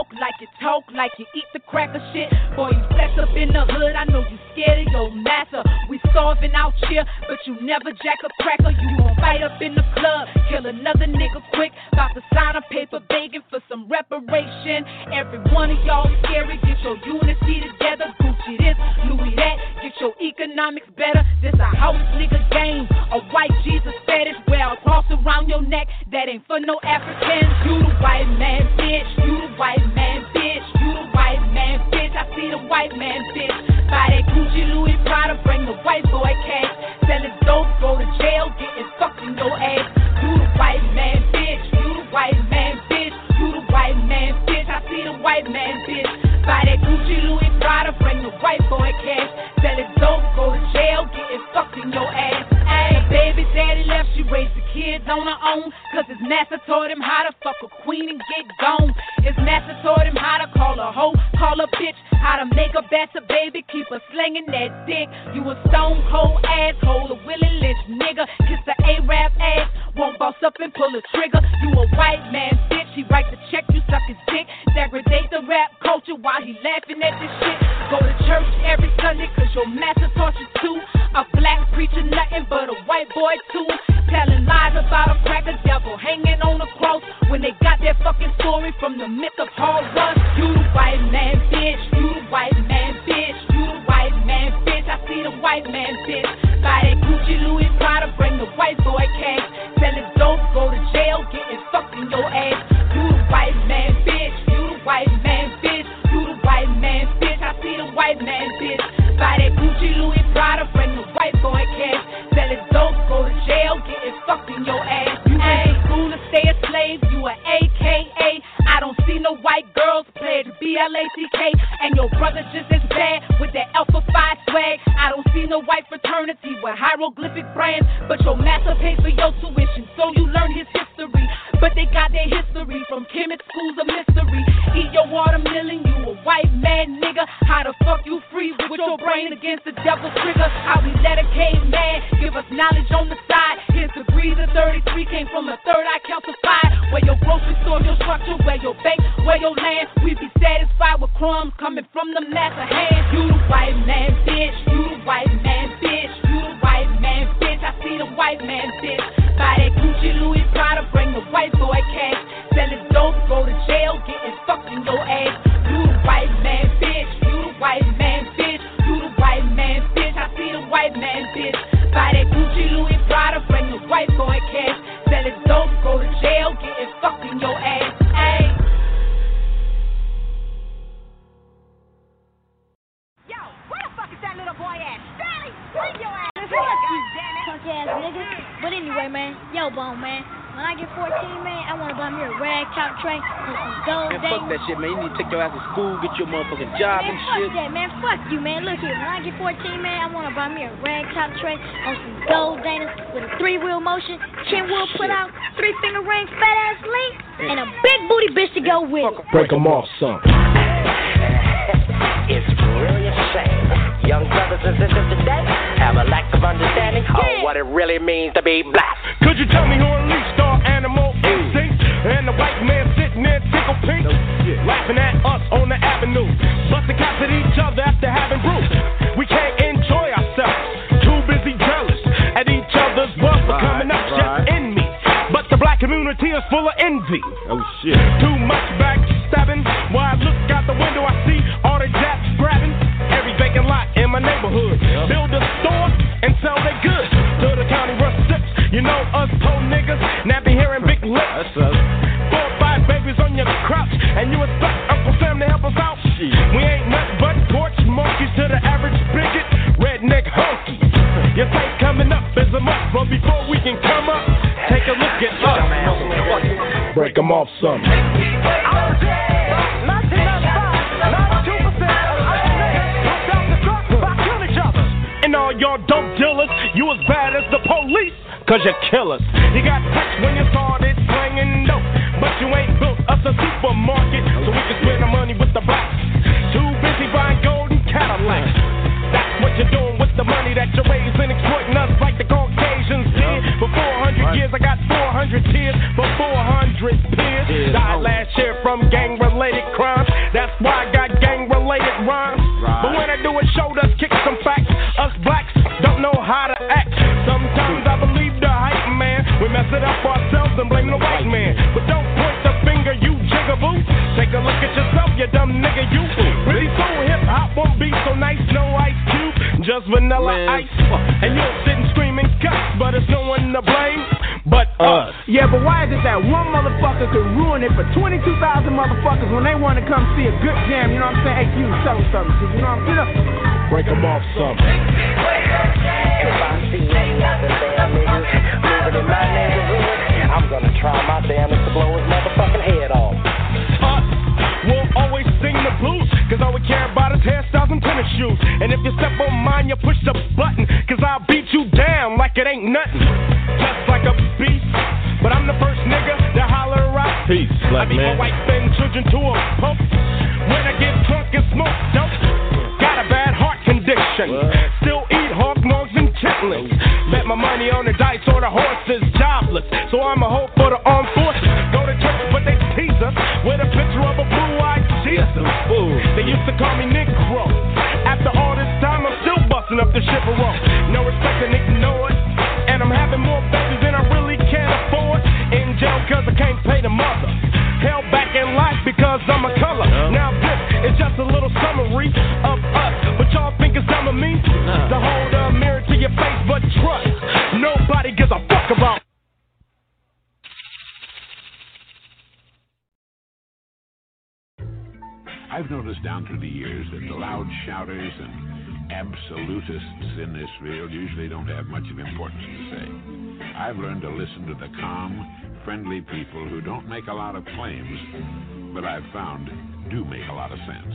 Walk like you talk, like you eat the cracker shit. Boy, you flex up in the hood. I know you scared of your master. We starving out here, but you never jack a cracker. You gon' fight up in the club, kill another nigga quick. About to sign a paper begging for some reparation. Every one of y'all scary. Get your unity together. Gucci this, Louis that. Get your economics better. This a house nigga game. A white Jesus fetish. Wear a cross around your neck. That ain't for no Africans. You the white man, bitch. You the white man, bitch. You the white man, bitch. I see the white man, bitch. Buy that Gucci Louis Prada. Bring the white boy cash. Sell it dope, go to jail, getting fucked in your ass. You the white man, bitch. You the white man, bitch. You the white man, bitch. I see the white man, bitch. Buy that Gucci Louis Prada. Bring the white boy cash. Sell it dope, go to jail, getting fucked in your ass. Ay, baby daddy left, she raised the kids on her own. Cause his master taught him how to fuck a queen and get gone. His master taught him how to call a hoe, call a bitch, how to make a better baby, keep her slinging that dick. You a stone cold asshole, a Willie Lynch nigga. Kiss the A-rap ass, won't boss up and pull a trigger. You a white man bitch, he write the check, you suck his dick. Degradate the rap culture while he laughing at this shit. Go to church every Sunday cause your master taught you to. A black preacher, nothing but a white boy too. Telling lies about a cracker devil hanging on the cross when they got that fucking story from the myth of run. You the white man, bitch. You the white man, bitch. You the white man, bitch. I see the white man, bitch. Buy that Gucci Louis Prada, bring the white boy cash. Sell it dope, go to jail, getting fucked in your ass. White man, bitch. Buy that Gucci Louis Prada, bring the white boy cash. Sell it dope, go to jail, getting fucked in your ass. You ain't school to stay a slave, you a AKA. I don't see no white girls play the B-L-A-C-K. And your brother just as bad with that Alpha Phi swag. I don't see no white fraternity with hieroglyphic brands. But your master pays for your tuition, so you learn his history. But they got their history from Kemet schools of mystery. Eat your watermelon, you a white man, nigga. How the fuck you free with your brain against the devil's trigger? How we let a caveman give us knowledge on the side. His degrees of 33 came from a third eye calcified. Where your grocery store, your structure, where your bank, where your land. We be satisfied with crumbs coming from the master hand. You the white man, bitch. You the white man, bitch. You the white man, bitch. I see the white man, bitch. Buy that Gucci Louis Prada, bring the white boy cash. Sell it dope, go to jail, getting fucked in your ass. You the white man, bitch. You the white man, bitch. You the white man, bitch. I see the white man, bitch. Buy that Gucci Louis Prada, bring the white boy cash. Sell it dope, go to jail, getting fucked in your ass. Ay. Yo, where the fuck is that little boy at? Stanley, bring your ass. Fuck you. Punk ass nigga. But anyway, man, yo, bone man. When I get 14, man, I want to buy me a rag top tray and some gold Man, fuck that shit, man. You need to take your ass to school, get your motherfucking job man, and fuck shit. that, man. Fuck you, man. Look here. When I get 14, man, I want to buy me a rag top tray on some gold Danas with a three wheel motion, chin wheel put out, three finger ring, fat ass link, and a big booty bitch to go with it. Break them off, son. It's really a shame. Young brothers and sisters today have a lack of understanding of what it really means to be black. Could you tell me who unleashed our animal instincts? And the white man sitting there tickle pink, laughing at us on the avenue, busting caps at each other after having brew. We can't enjoy ourselves, too busy jealous at each other's wealth for coming up just in me. But the black community is full of envy. Oh shit. Too much backstabbing. While I look out the window, I see all the japs grabbing vacant lot in my neighborhood. Build a store and sell their goods to the county rustics. You know us poor niggas, nappy hair and big lips. Four or five babies on your crotch, and you expect Uncle Sam to help us out? We ain't nothing but porch monkeys to the average bigot, redneck honky. Your fight coming up is a must, but before we can come up, take a look at us. Break 'em off some. Y'all dope dealers, you as bad as the police, cause you're killers. You got rich when you started slinging dope, but you ain't built us a supermarket, so we can spend our money with the blacks. Too busy buying golden Cadillacs. That's what you're doing with the money that you're raising, exploiting us like the Caucasians did. For 400 years, I got 400 tears for 400 peers. Died last year from gang related crimes. That's why I got gang related rhymes. But when I do a show, does kick some facts. Us blacks don't know how to act. Sometimes I believe the hype man. We mess it up ourselves and blame the white man. But don't point the finger, you jigaboo. Take a look at yourself, you dumb nigga, you. Pretty soon hip hop won't be so nice, no ice cube, just vanilla ice. And you're sitting screaming guts, but it's no one to blame but us. Yeah, but why is it that one motherfucker could ruin it for 22,000 motherfuckers when they want to come see a good jam? You know what I'm saying? Hey, you tell them something. You know what I'm saying? Break 'em off some. If I see ain't nothing damn niggas moving in my neighborhood, I'm gonna try my damnedest to blow his motherfucking head off. Us will always sing the blues, cause all we care about is hairstyles and tennis shoes. And if you step on mine, you push the button, cause I'll beat you down like it ain't nothing. Just like a beast, but I'm the first nigga to holler out. Peace, I black beat my man. wife and children to a pump. When I get condition. Still eat hog mugs and chitlins. Bet my money on the dice or the horse is jobless. So I'm a hope for the armed forces. Go to church, but they tease us with a picture of a blue-eyed Jesus. They used to call me Negro. After all this time, I'm still busting up the ship. No respect and ignore it. I've noticed down through the years that the loud shouters and absolutists in this field usually don't have much of importance to say. I've learned to listen to the calm, friendly people who don't make a lot of claims, but I've found do make a lot of sense.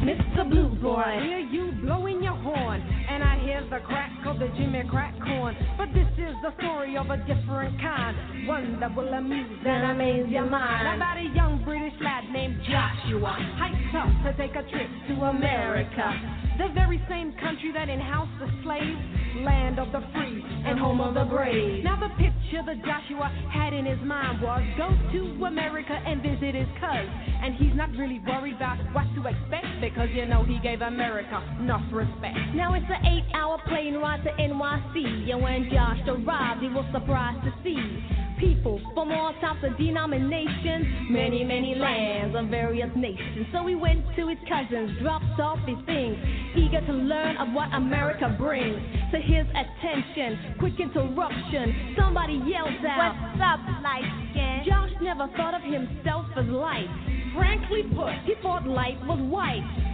Mr. Blue Boy. I hear you blowing your horn, and I hear the crack of the Jimmy Crack corn. But this is the story of a different kind, one that will amuse and amaze your mind. About a young British lad named Joshua, hyped up to take a trip to America. The very same country that in-housed the slaves, land of the free and home of the brave. Now the picture that Joshua had in his mind was go to America and visit his cuz. And he's not really worried about what to expect because you know he gave America enough respect. Now it's an eight hour plane ride to NYC. And when Josh arrived, he was surprised to see people from all types of denominations, many, many lands of various nations. So he went to his cousins, dropped off his things, eager to learn of what America brings to his attention. Quick interruption, somebody yells out, What's up, light skin? Josh never thought of himself as light. Frankly put, he thought light was white.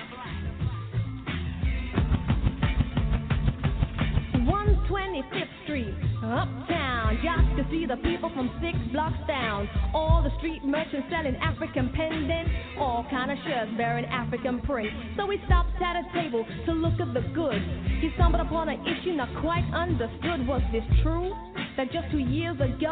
25th Street, uptown. Y'all can see the people from six blocks down. All the street merchants selling African pendants, all kind of shirts bearing African prints. So we stopped at a table to look at the goods. He stumbled upon an issue not quite understood. Was this true? That just two years ago,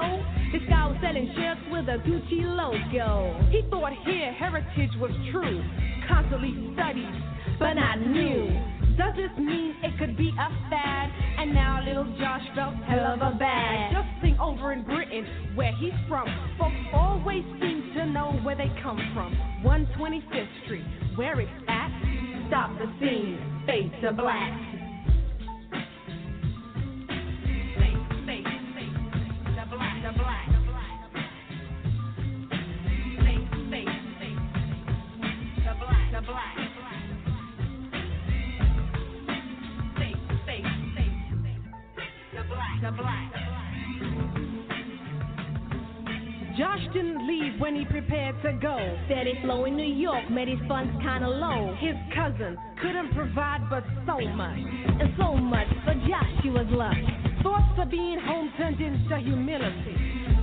this guy was selling shirts with a Gucci logo. He thought here heritage was true, constantly studied, but not new. Does this mean it could be a fad? And now little Josh felt hell of a bad. Just think over in Britain, where he's from. Folks always seem to know where they come from. 125th Street, where it's at. Stop the scene, fade to black. To black, to black. To black, black. Josh didn't leave when he prepared to go. Steady flow in New York made his funds kinda low. His cousin couldn't provide but so much. And so much for Josh, he was lucky. Thoughts of being home turned into humility.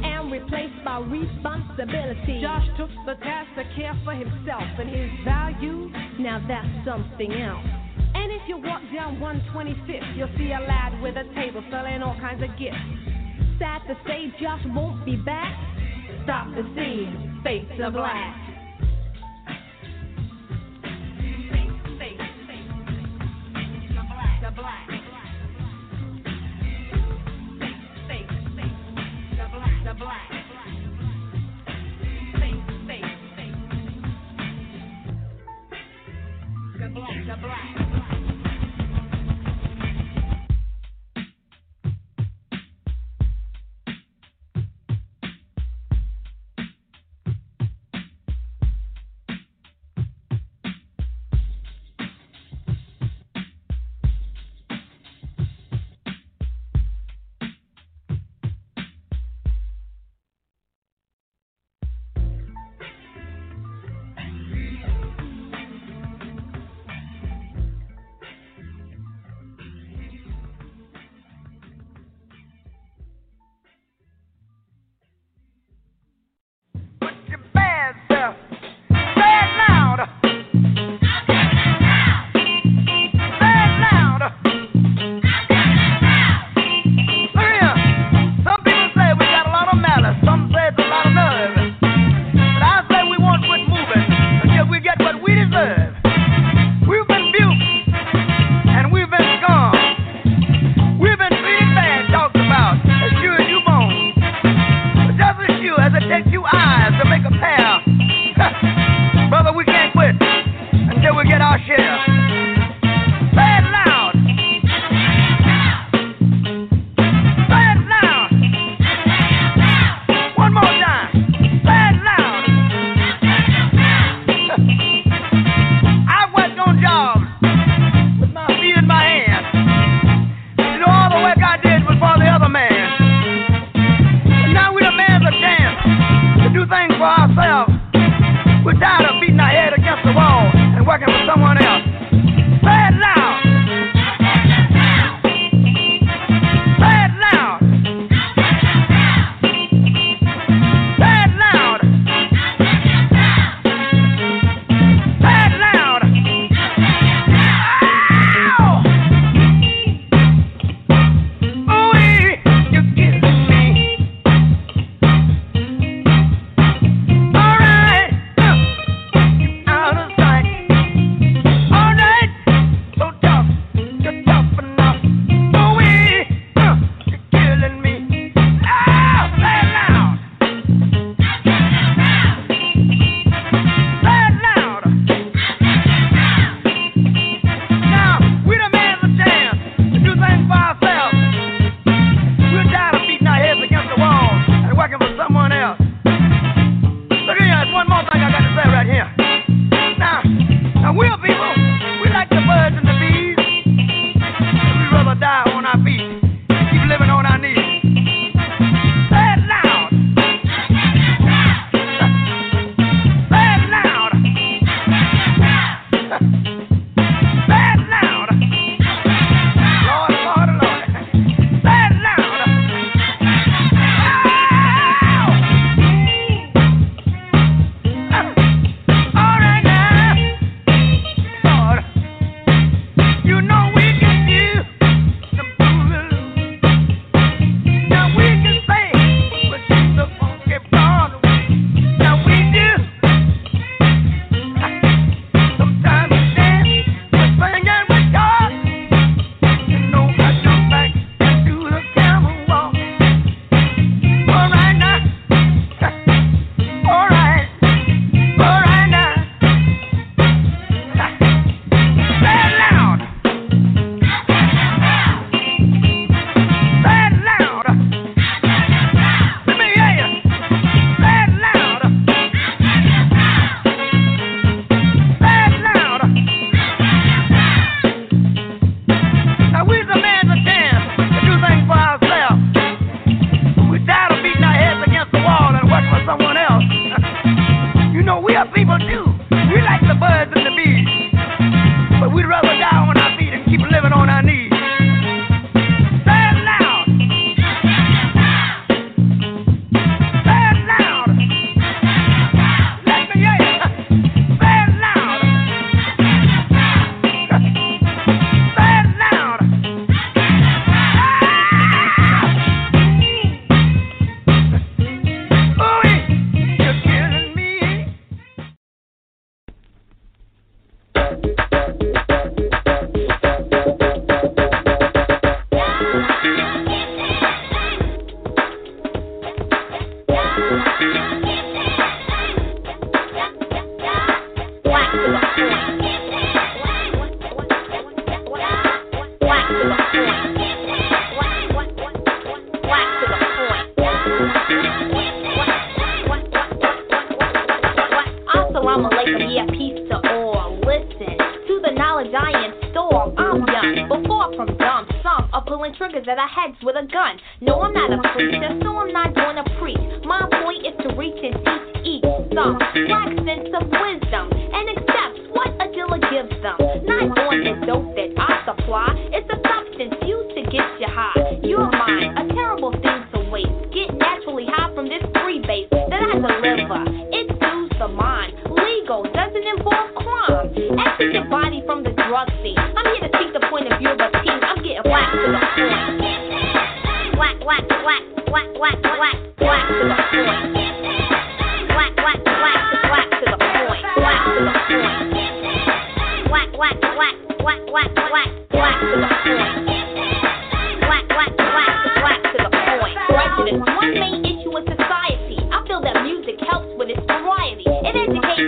And replaced by responsibility. Josh took the task to care for himself and his value. Now that's something else. If you walk down 125th, you'll see a lad with a table selling all kinds of gifts. Sad to say, Josh won't be back. Stop the scene, fade to black. Black, Gracias.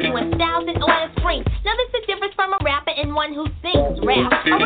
influence, styles and oil springs. Now this is different from a rapper and one who sings rap. I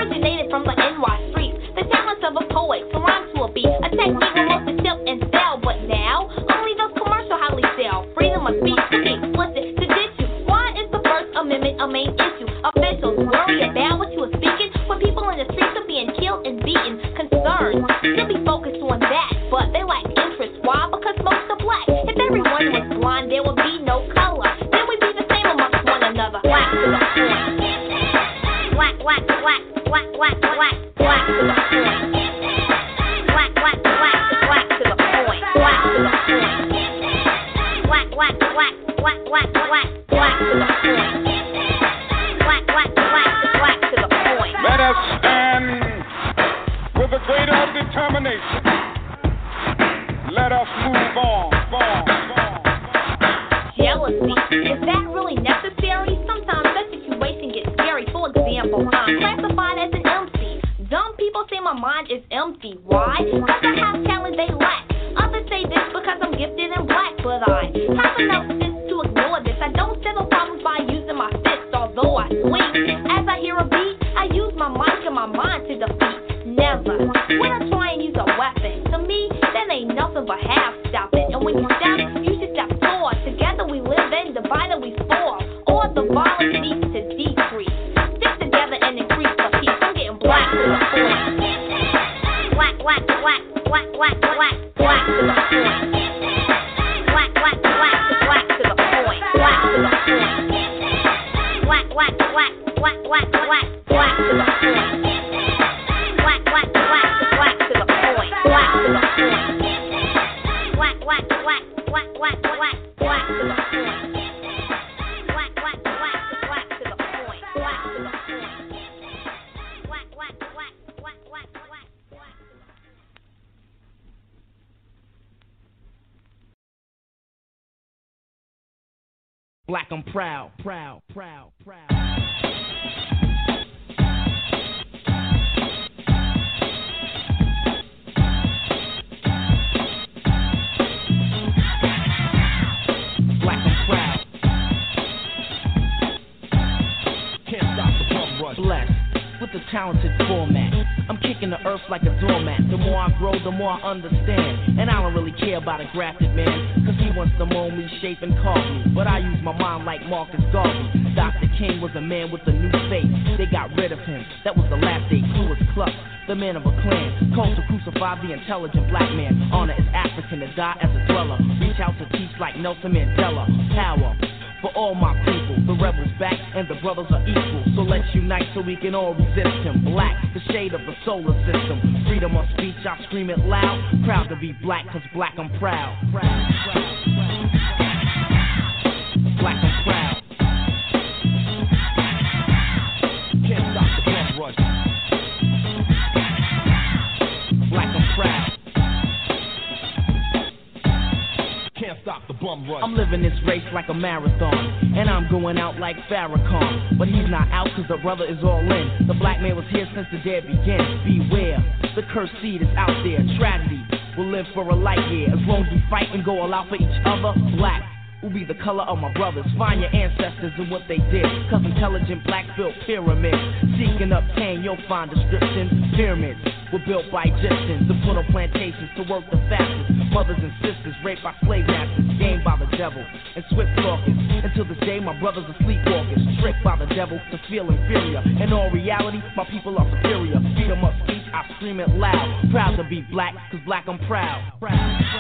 brother is all in. The black man was here since the day began. Beware, the cursed seed is out there. Tragedy will live for a light year. As long as we fight and go all out for each other, black will be the color of my brothers. Find your ancestors and what they did. Cause intelligent black built pyramids. Seeking up pain, you'll find descriptions. Pyramids were built by Egyptians to put on plantations to work the fastest. Mothers and sisters raped by slave masters, gamed by the devil, and swift talkers. Until this day, my brothers are sleepwalkers, tricked by the devil to feel inferior. In all reality, my people are superior. Freedom of speech, I scream it loud. Proud to be black, cause black I'm proud, proud.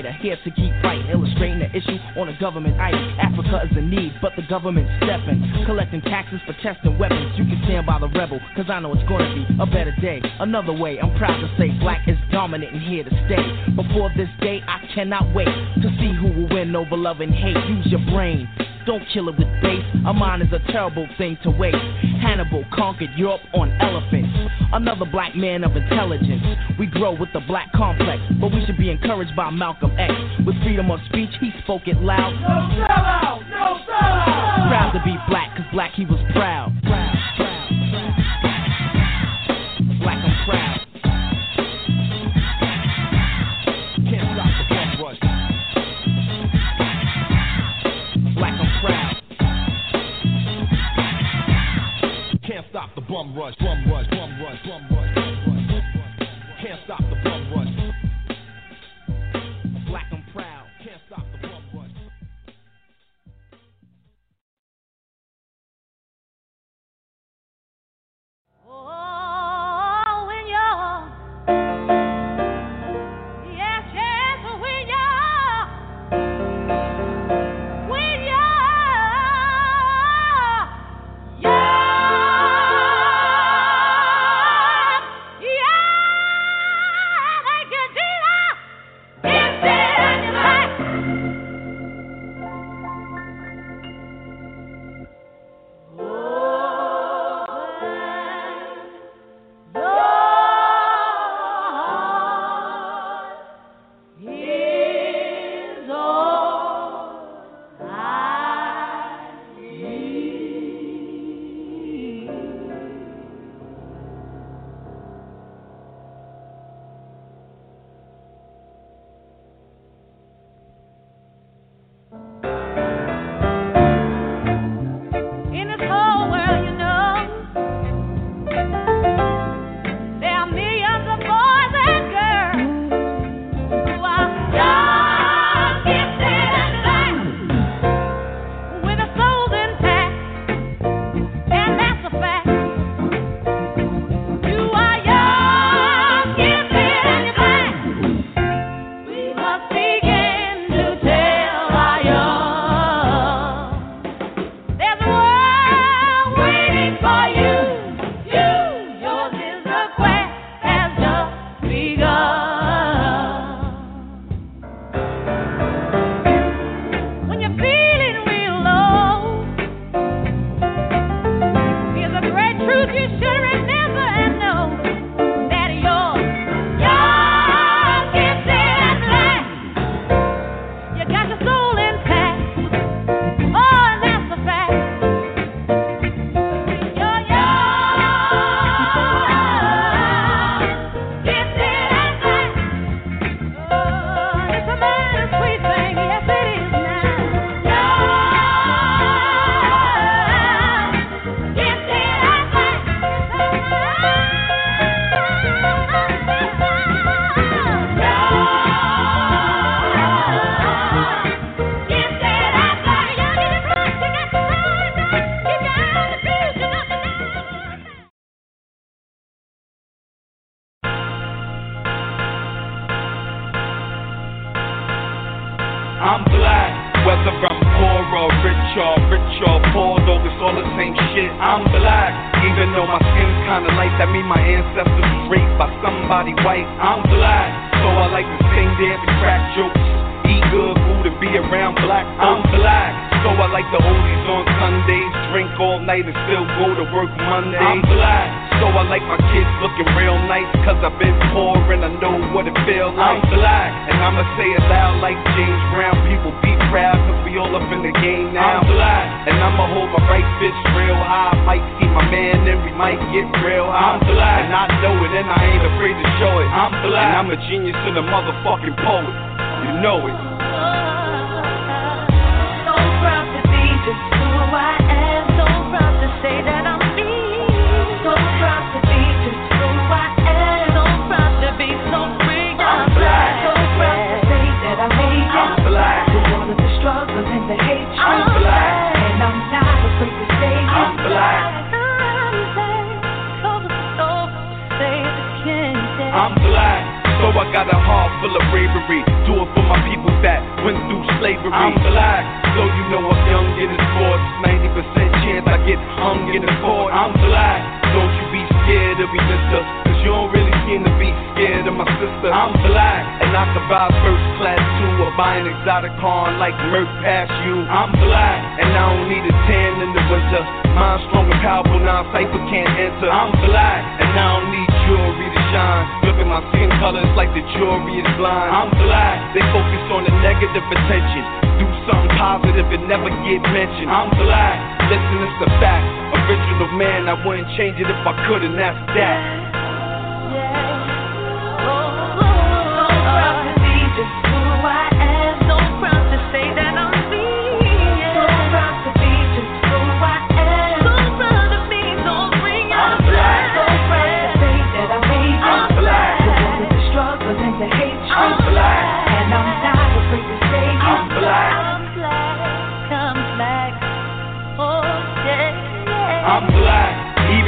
Fighter, here to keep fighting, illustrating the issue on a government item. Africa is in need, but the government's stepping, collecting taxes for testing weapons. You can stand by the rebel, cause I know it's gonna be a better day. Another way, I'm proud to say black is dominant and here to stay. Before this day, I cannot wait to see who will win over love and hate. Use your brain. Don't kill it with base. A mind is a terrible thing to waste. Hannibal conquered Europe on elephants. Another black man of intelligence. We grow with the black complex, but we should be encouraged by Malcolm X. With freedom of speech, he spoke it loud.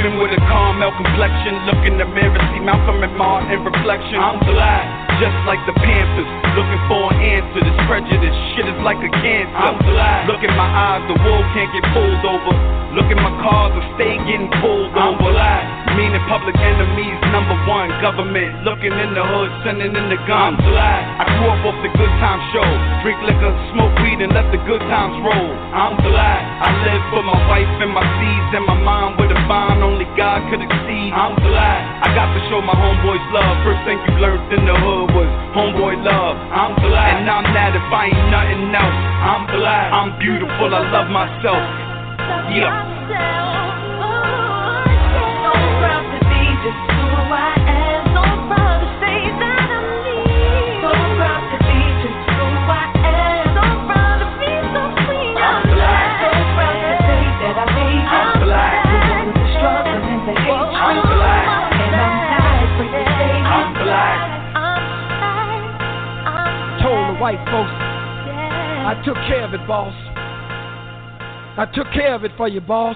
Even with a caramel complexion, look in the mirror, see Malcolm and Martin in reflection. I'm black, just like the Panthers, looking for an answer. This prejudice shit is like a cancer. I'm black. Look in my eyes, the wool can't get pulled over. Look at my cars, I stay getting pulled over. black. Meaning public enemies, number one, government. Looking in the hood, sending in the guns. I'm black. I grew up off the good time show. Drink liquor, smoke weed, and let the good times roll. I'm black. I live for my wife and my seeds, and my mind with a bond only God could exceed. I'm black. I got to show my homeboys love. First thing you learned in the hood was homeboy love. I'm black. And I'm that if I ain't nothing else. I'm black. I'm beautiful. I love myself. Yeah. So proud to be just who I am. So proud to say that I'm me. So proud to be just who I am. So proud to be so free. I'm black. So proud to say that I made it. I'm black. Through all of the struggles and the hate. I'm black. And I'm not afraid to say it. I'm black. Told the white folks, I took care of it, boss. I took care of it for you, boss.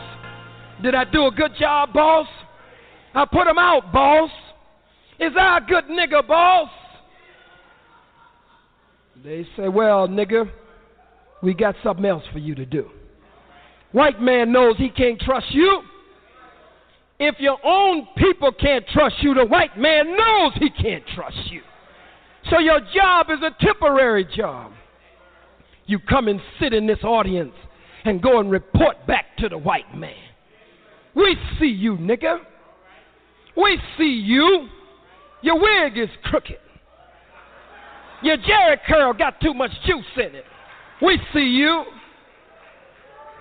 Did I do a good job, boss? I put him out, boss. Is I a good nigga, boss? They say, well, nigga, we got something else for you to do. White man knows he can't trust you. If your own people can't trust you, the white man knows he can't trust you. So your job is a temporary job. You come and sit in this audience and go and report back to the white man. We see you, nigga. We see you. Your wig is crooked. Your Jerry curl got too much juice in it. We see you.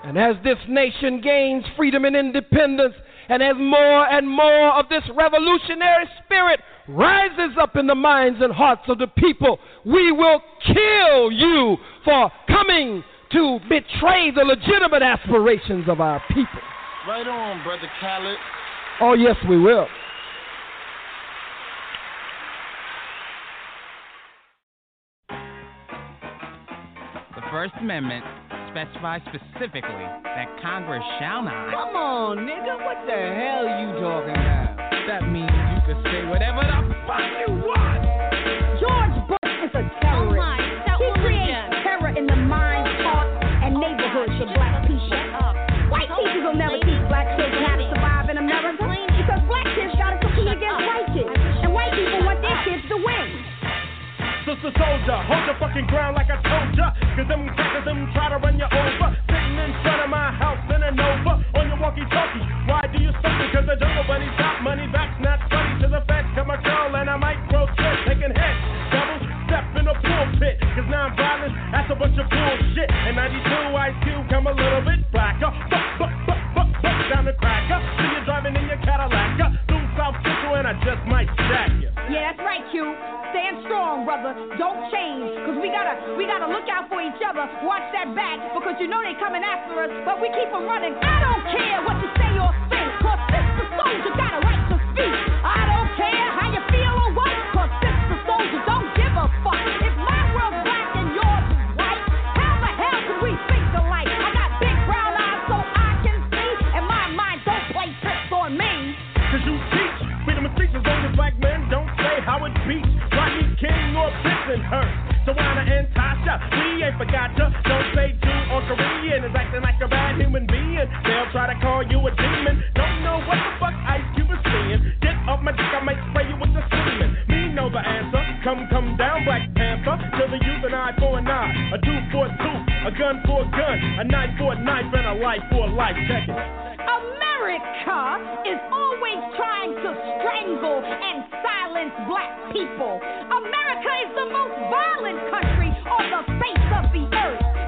And as this nation gains freedom and independence, and as more and more of this revolutionary spirit rises up in the minds and hearts of the people, we will kill you for coming to betray the legitimate aspirations of our people. Right on, brother Khalid. Oh, yes, we will. The First Amendment specifies specifically that Congress shall not. Come on, nigga. What the hell you talking about? That means you can say whatever the fuck you want. To black people. White teachers will never teach black children how to survive in America because black kids gotta compete against white kids, and white people want their kids to win. Sister soldier, hold your fucking ground like I told ya. Cause them crackers, them try to run you over. Sitting in front of my house in a Nova on your walkie talkie. Why do you stop me? Cause the jungle bunny top money back, not funny to the feds. Come a girl and I might grow shit, taking heads. Pulpit. Cause I'm that's a bunch of bullshit. And 92, Ice Cube come a little bit blacker. Buck, buck, buck, buck, buck down the cracker. See you driving in your Cadillac. Through South Central and I just might stack you. Yeah, that's right, Q. Stand strong, brother. Don't change. Cause we gotta we gotta look out for each other. Watch that back, because you know they coming after us, but we keep 'em running. I don't care what you say or think, cause sister soldier got a right to speak. I don't care how you feel or what, cause sister soldier Or Bensonhurst. Tawana and Tasha, we ain't forgot ya. Don't say Jew or Korean is acting like a bad human being. They'll try to call you a demon. Don't know what the fuck Ice Cube is saying. Get off my dick, I might spray you with the semen. Me know the answer. Come, come down, Black Panther. To the youth, and I for an eye, a tooth for a tooth, a gun for a gun, a knife for a knife, and a life for a life. Check it. America is always trying to strangle and silence black people. America is the most violent country on the face of the earth.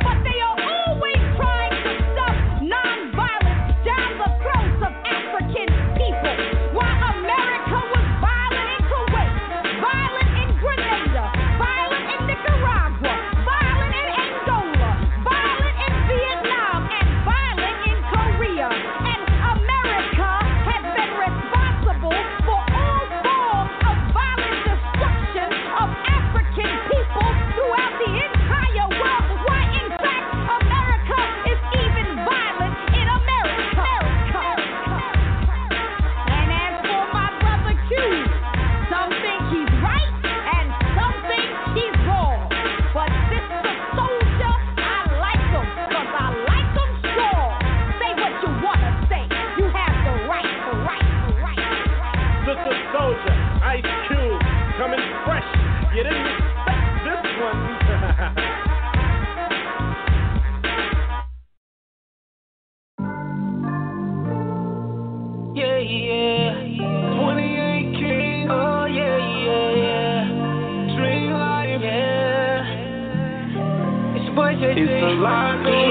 JJ.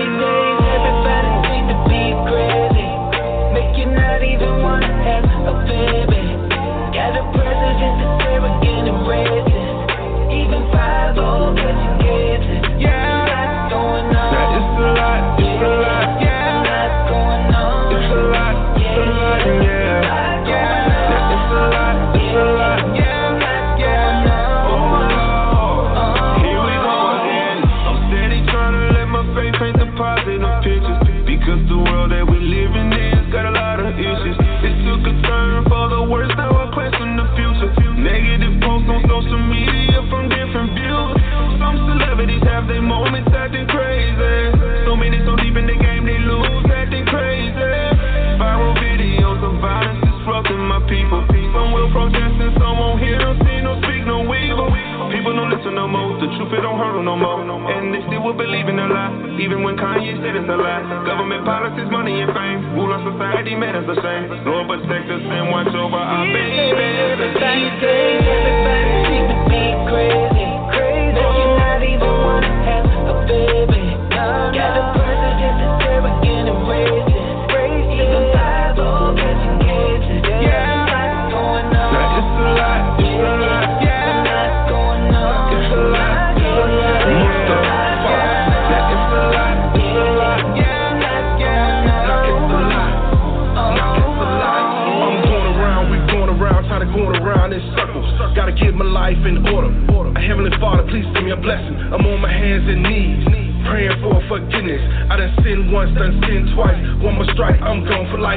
Don't hurt 'em no more. And they still will believe in a lie, even when Kanye said it's a lie. Government policies, money and fame, rule our society, man, it's a shame. Lord protect us and watch over our babies. These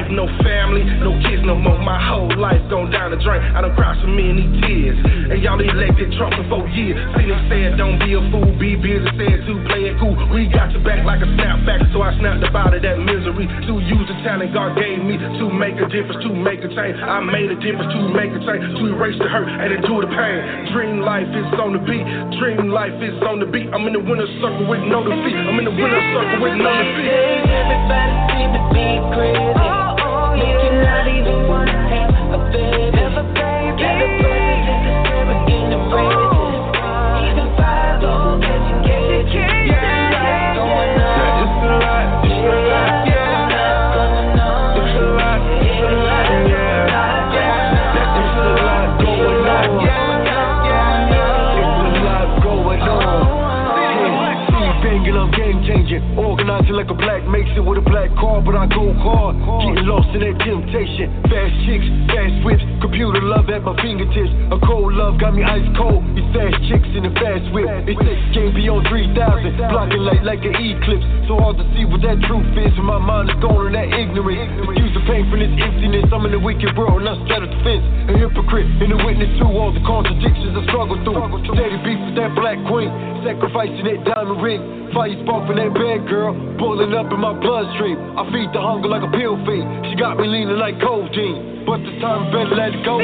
no family, no kids no more. My whole life gone down the drain. I don't cry so many tears. And y'all elected Trump for four years. See them said, don't be a fool, be busy. Said to play it cool. We got your back like a snapback, so I snapped about it. That misery to use the talent God gave me to make a difference, to make a change. I made a difference to make a change, to erase the hurt and endure the pain. Dream life is on the beat. Dream life is on the beat. I'm in the winner's circle with no defeat. I'm in the winner's circle with no defeat. Everybody seem to be crazy. off in that bed, girl, boiling up in my bloodstream. I feed the hunger like a pill feed. She got me leaning like codeine, but the time better let it go.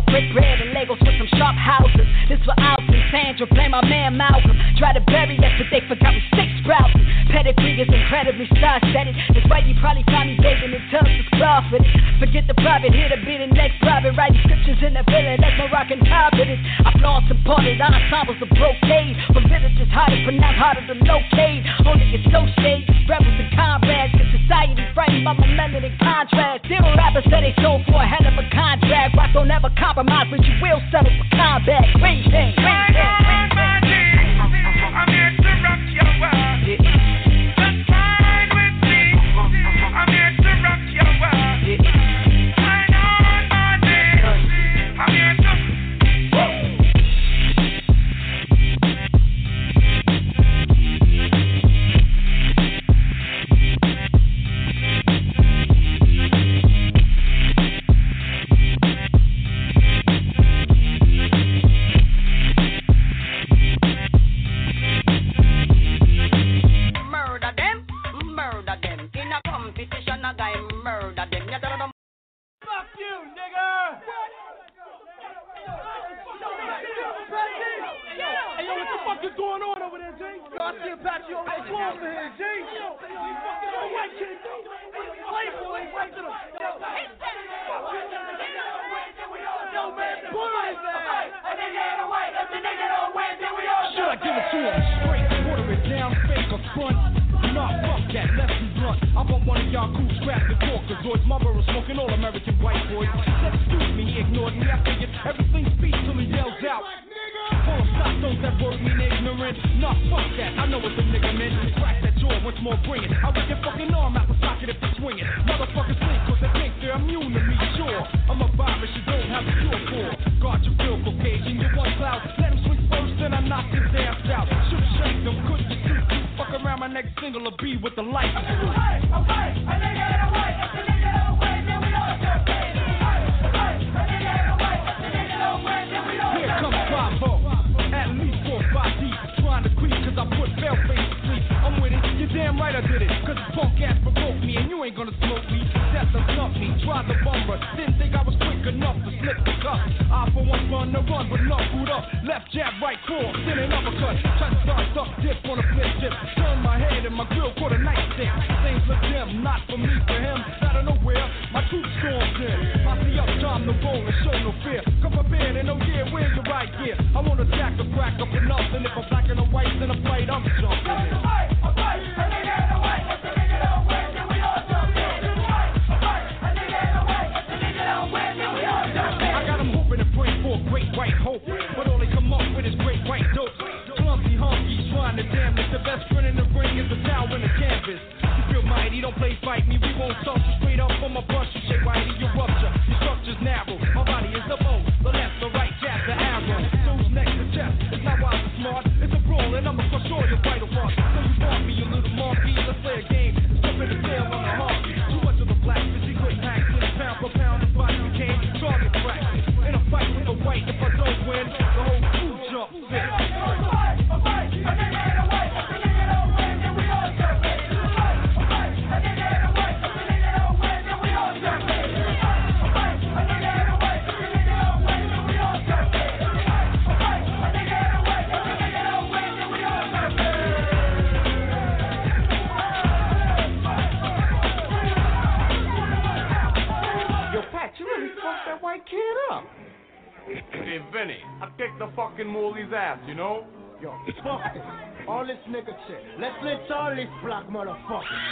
I break bread and Legos with some sharp houses. This for Alton, Sandra, blame my man Malcolm. Try to bury us, but they forgot we six sprouts. Pedigree is incredibly star-studded. That's why you probably find me begging in tubs of Crawford. Forget the private, here to be the next private. Writing scriptures in the villain. that's my rockin' confidence. I flaunt and parted ensembles of brocade. From villages high to pronounce harder than locate. Black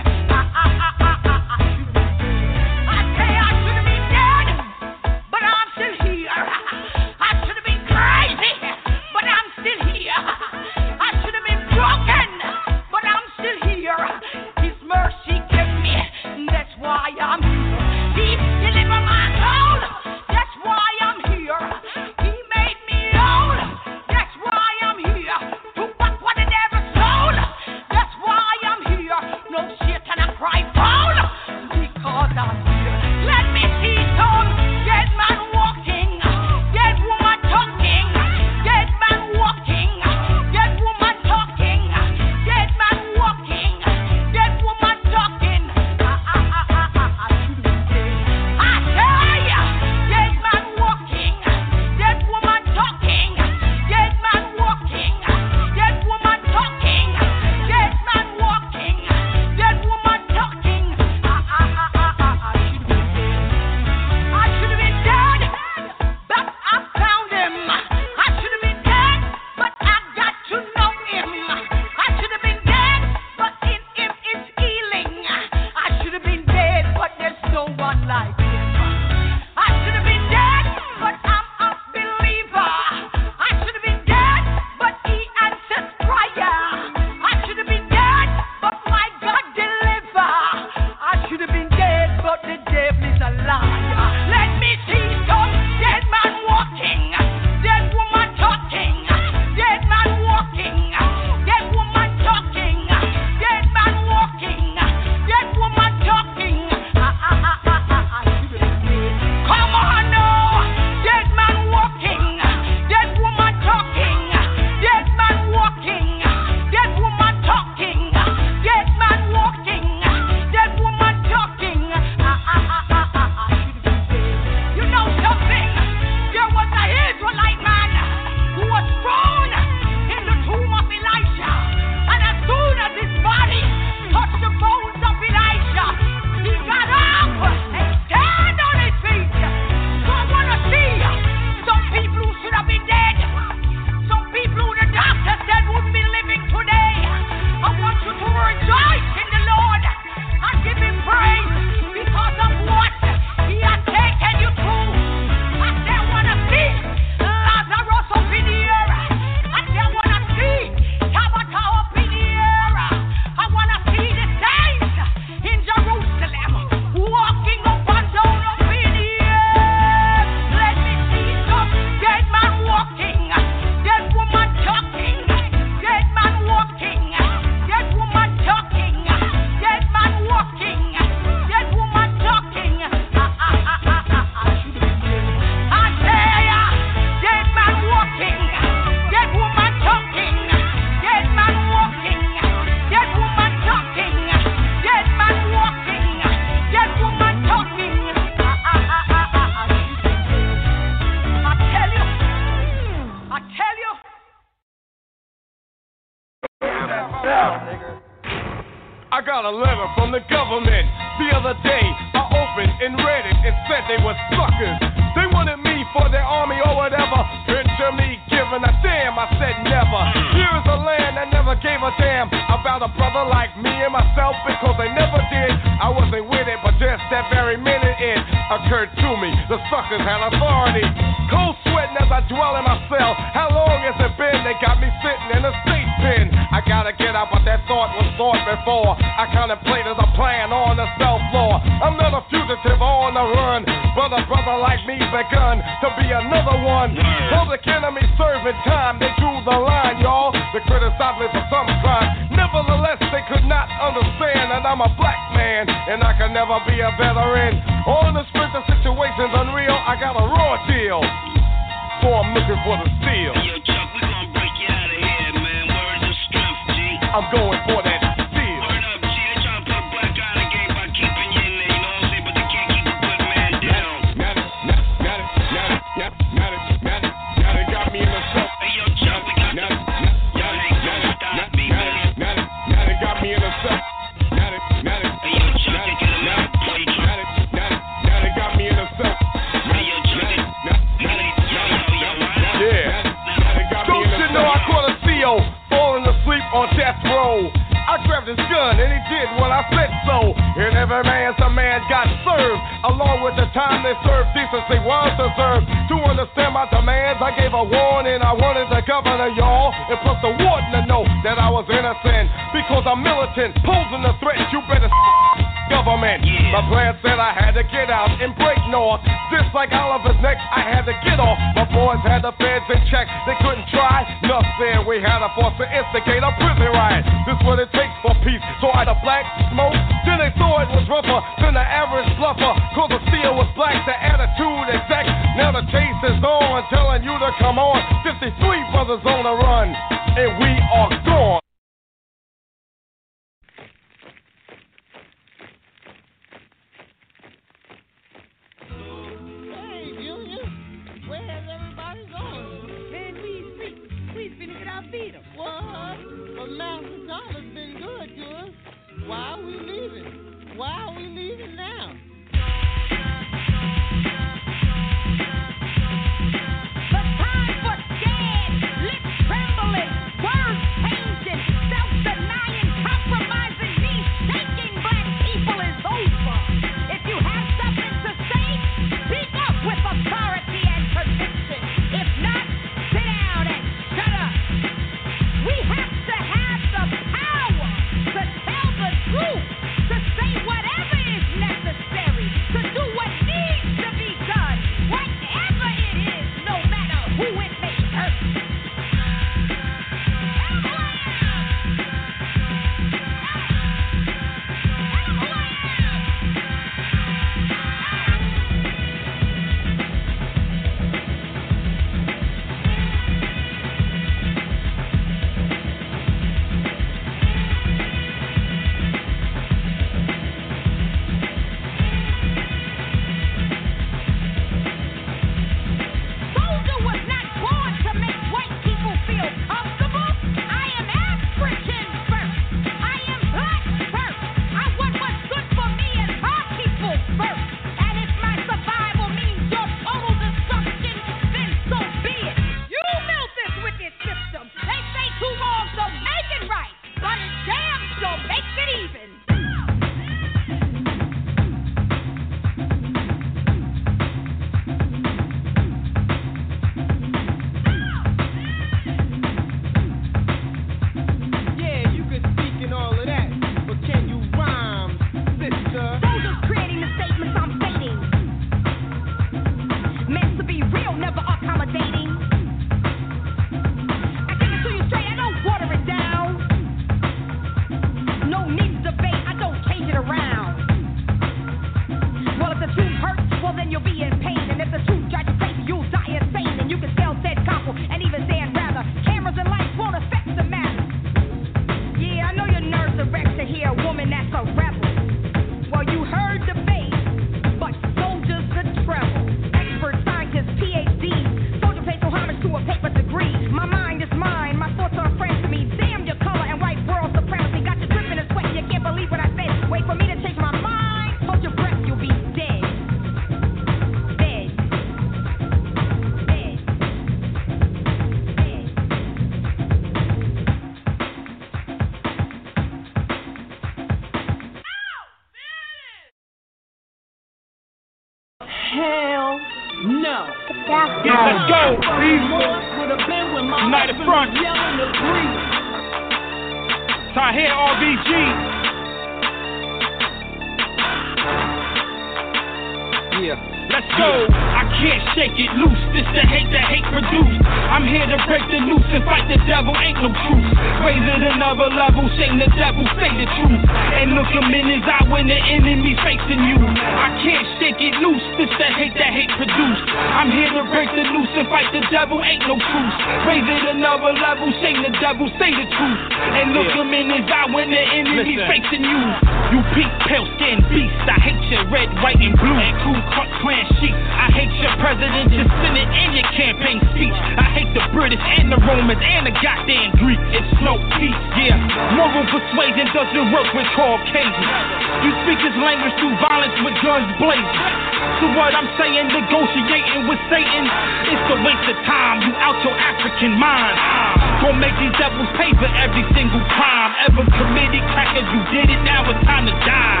for every single crime ever committed. Crackers, you did it. Now it's time to die.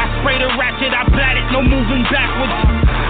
I spray the ratchet, I blat it, no moving backwards.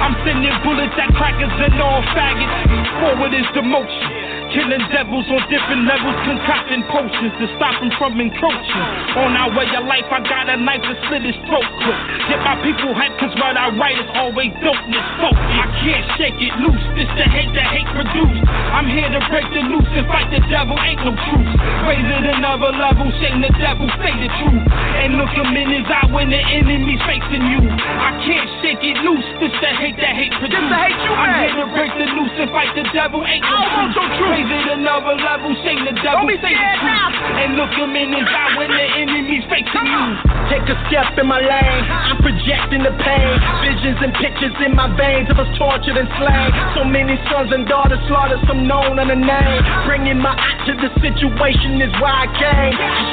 I'm sending bullets at crackers and all faggots. Forward is the motion. Killing devils on different levels, concocting potions to stop them from encroaching. On our way of life, I got a knife to slit his throat quick. Get my people hyped, cause what I write is always dopeness. Focus. I can't shake it loose. This the hate that hate produced. I'm here to break the noose and fight the devil. Ain't no truth. Raise it another level, shame the devil, say the truth. And look him in his eye when the enemy's facing you. I can't shake it loose. This the hate that hate produced. the hate you I'm here to break the noose and fight the devil. Ain't no I don't want your truth. Raise it another level, shame the devil, Don't be say the truth. now. And look him in his eye when the enemy's facing you. Take a step in my lane, I'm projecting the pain. Visions and pictures in my veins of us tortured and slain. So many sons and daughters slaughtered, some known the name. Bringing my eye to the situation is why I came. Shake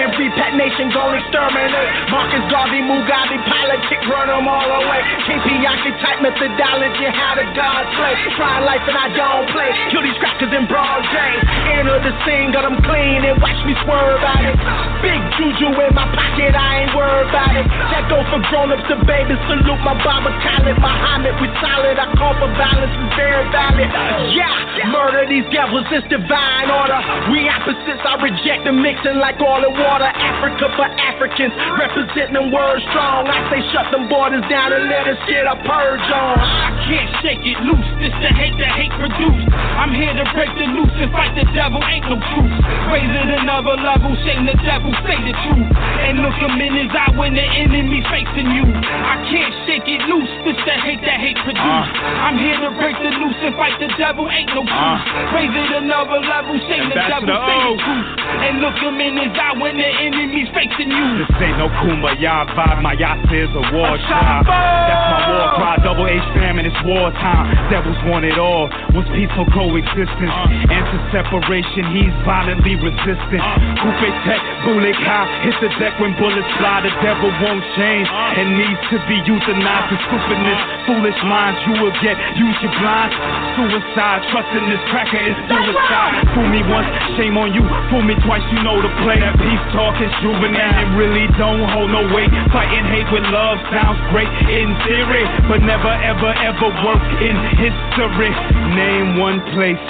every pet nation, gon' exterminate. Marcus Garvey, Mugabe, politic, run them all away. King Pianki type methodology, how the gods play. Try life and I don't play. Kill these crackers in broad day. Enter the scene, got them clean and watch me swerve at it. Big juju in my pocket, I ain't worried Go for grown-ups to babies. Salute my Baba Khalid, Muhammad. We solid. I call for violence is very valid. Yeah, murder these devils. It's divine order. We opposites. I reject the mixing like oil and water. Africa for Africans, representing them words strong. I say shut them borders down and let us get a purge on. I can't shake it loose. This the hate that hate produced. I'm here to break the noose and fight the devil. Ain't no truth. Raise it another level. Shame the devil. Say the truth. And look him in his eye when the enemy's facing you. I can't shake it loose. This the hate that hate produced. Uh. I'm here to break the noose and fight the devil. Ain't no truth. Raise it another level. Shame the devil. Say the truth. And look him in his eye when the enemy's facing you. This ain't no kumbaya vibe, my yasa is a war cry. That's my war cry, double H famine, it's wartime. Devils want it all, was peaceful coexistence. Uh. Answer separation, he's violently resistant. Uh. Coupe tech, bullet high, hit the deck when bullets fly. The devil won't change, and needs to be euthanized. The stupidness, foolish minds, you will get, use your blind. Suicide, trusting this cracker is suicide. Fool me once, shame on you. Fool me twice, you know the play. That peace talk is juvenile, it really don't hold no weight. Fighting hate with love sounds great in theory, but never ever ever work in history. Name one place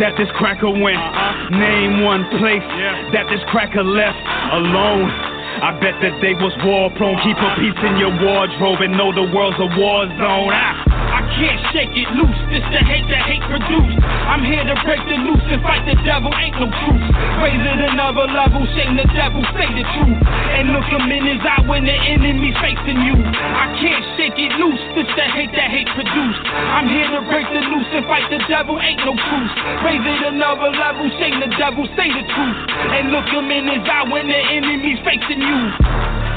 that this cracker went. Uh-huh. Name one place that this cracker left alone. I bet that they was war prone. Keep a piece in your wardrobe and know the world's a war zone. Ah. I can't shake it loose. This the hate that hate produced. I'm here to break the noose and fight the devil. Ain't no truth. Raise it another level. Shame the devil. Say the truth. And look him in his eye when the enemy's facing you. I can't shake it loose. This the hate that hate produced. I'm here to break the noose and fight the devil. Ain't no truth. Raise it another level. Shame the devil. Say the truth. And look him in his eye when the enemy's facing you abused.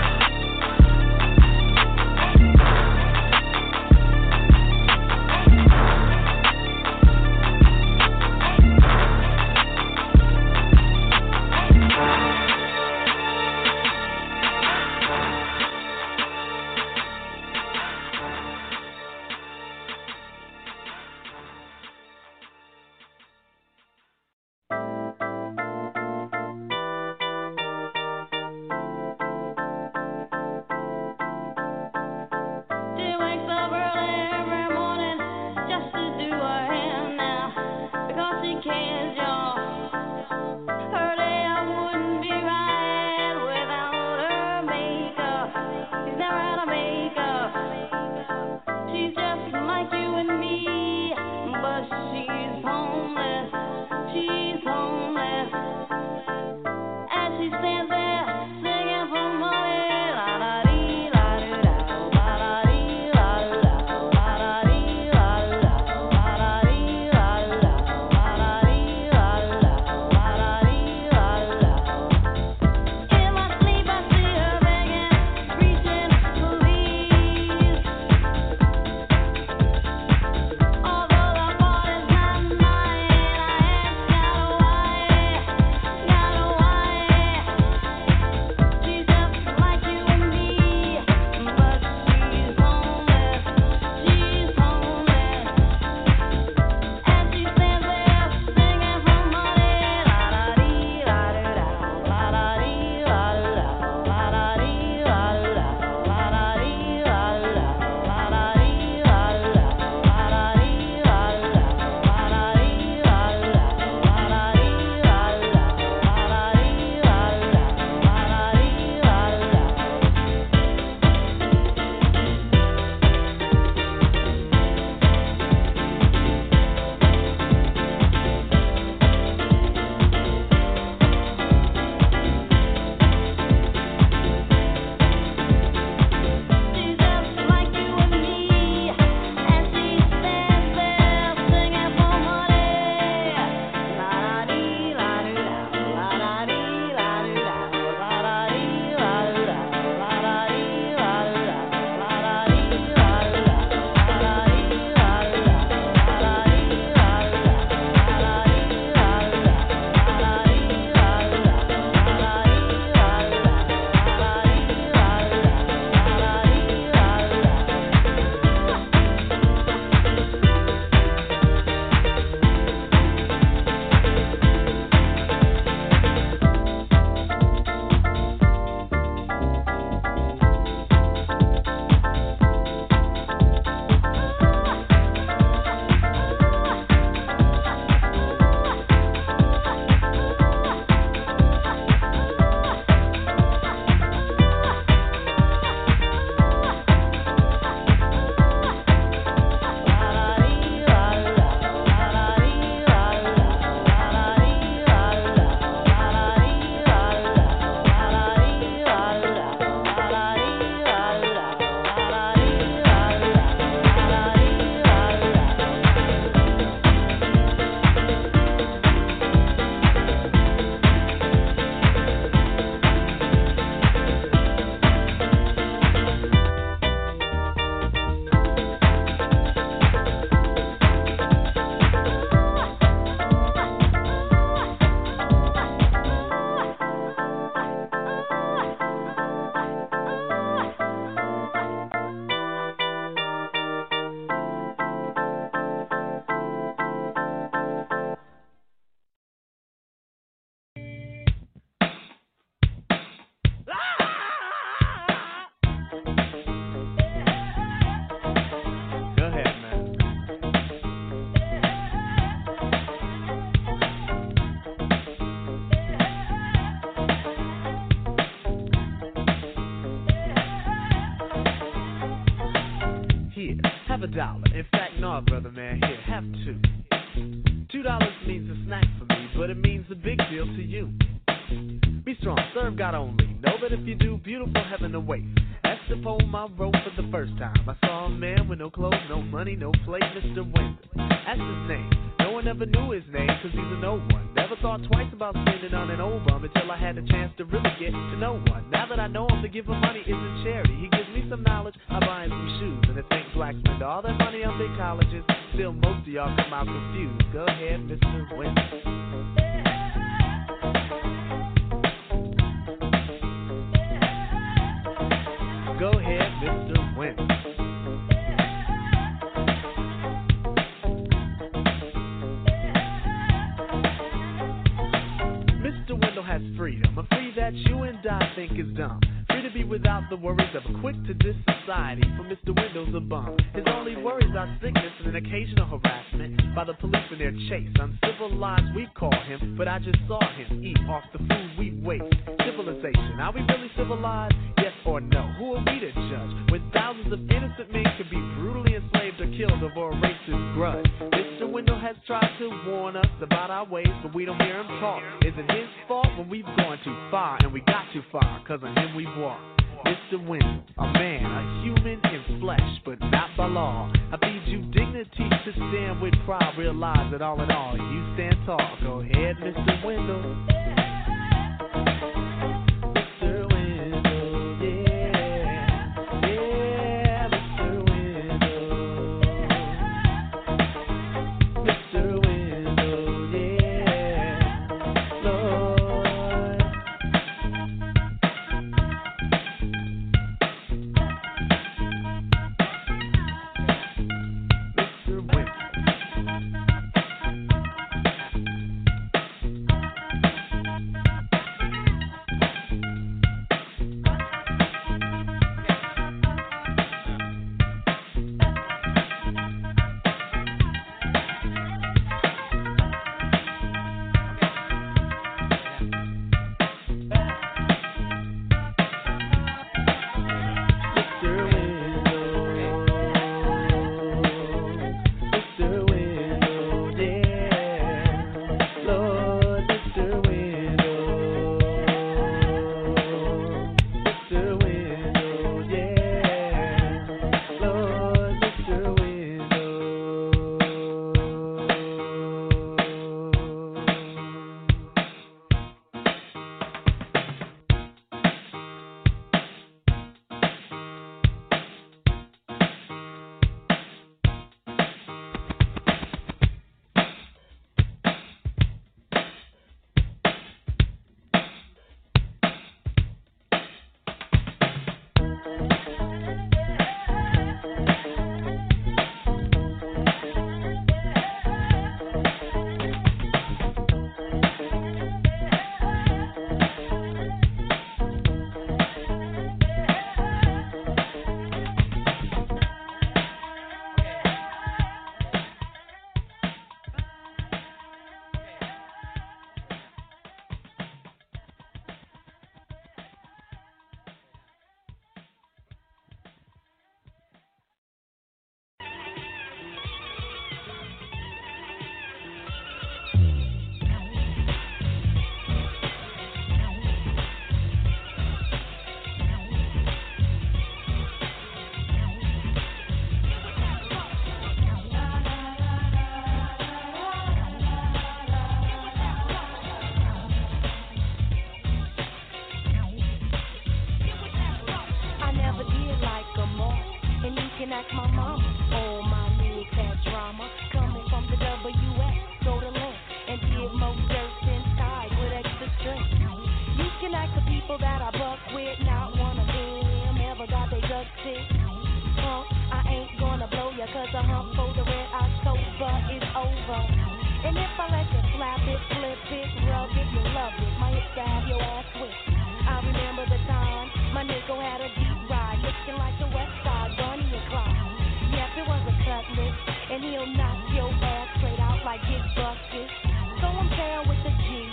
And if I let you slap it, flip it, rub it, you love it. My hips can have your ass whipped. I remember the time my nigga had a deep ride, looking like the West Side Bunny and Clyde. Yep, it was a cutlass, and he'll knock your ass straight out like his buckets. So I'm down with the G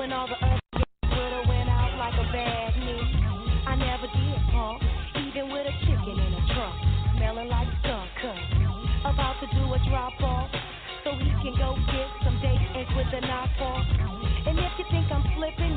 when all the other woulda went out like a bad knee. I never did punk, even with a chicken in a trunk, smelling like skunk. About to do a drop off so he can go get than I fall. And if you think I'm slipping,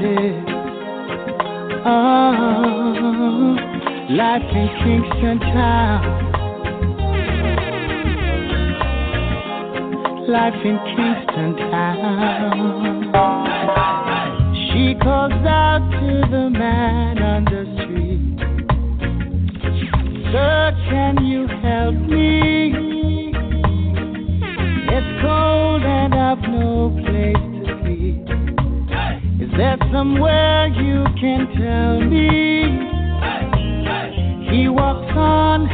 it. Oh, ah, life in Kingston Town. Life in Kingston Town. She calls out to the man on somewhere you can tell me? He walks on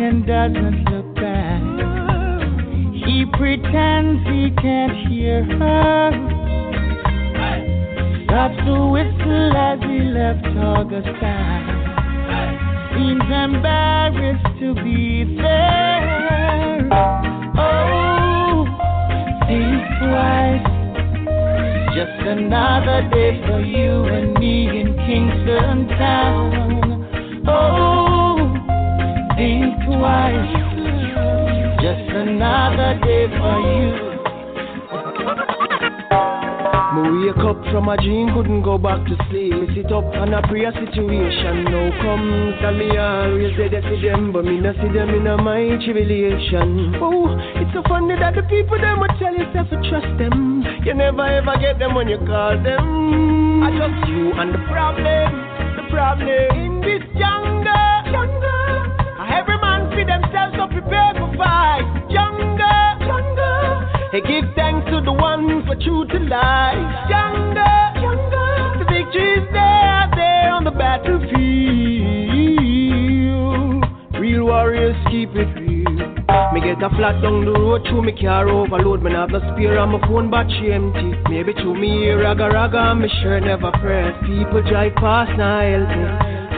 and doesn't look back. He pretends he can't hear her. Stops to whistle as he left Augustine. Seems embarrassed to be there. Another day for you and me in Kingston Town. Oh, think twice. Just another day for you. Me wake up from a dream, couldn't go back to sleep. Sit up and a situation now comes. And me always say that for them, but me not see them in my tribulation. Oh, it's so funny that the people them will tell yourself to trust them. You never ever get them when you call them. I just you and the problem, the problem in this jungle. jungle. Every man see themselves so prepared for fight. Jungle, jungle. Hey, give thanks to the one for true to life. The there, on the battlefield. Real warriors keep it real. Me get a flat down the road, through me car overload. Me have no spare and my phone battery empty. Maybe through me ear raga raga, me shirt never press. People drive past, now help me.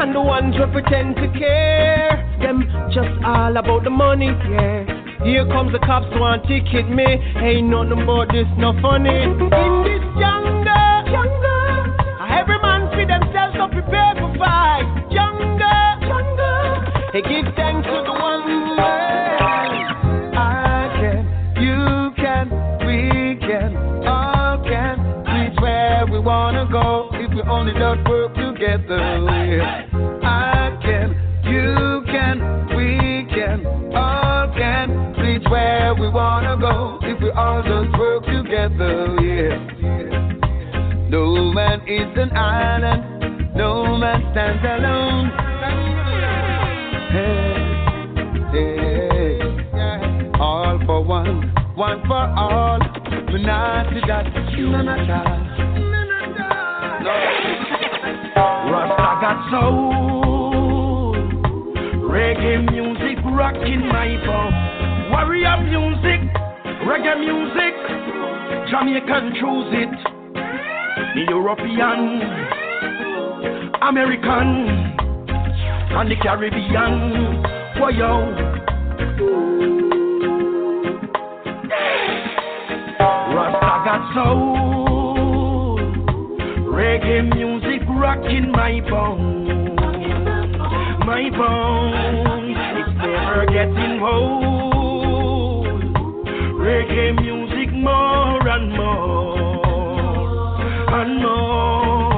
And the ones who pretend to care, them just all about the money, yeah. Here comes the cops want ticket me. Ain't nothing but this, no funny. In this jungle, give thanks to the one I can, you can, we can, all can reach where we wanna go if we only just work together. I can, you can, we can, all can reach where we wanna go if we all just work together. Yeah. No man is an island, no man stands alone. One, for all. We not to that, none at all. soul. Reggae music rocking my bones. Warrior music, reggae music, Jamaican choose it. The European, American, and the Caribbean. Why yo? Rasta soul. Reggae music rocking my bones. My bones. It's never getting old. Reggae music more and more and more.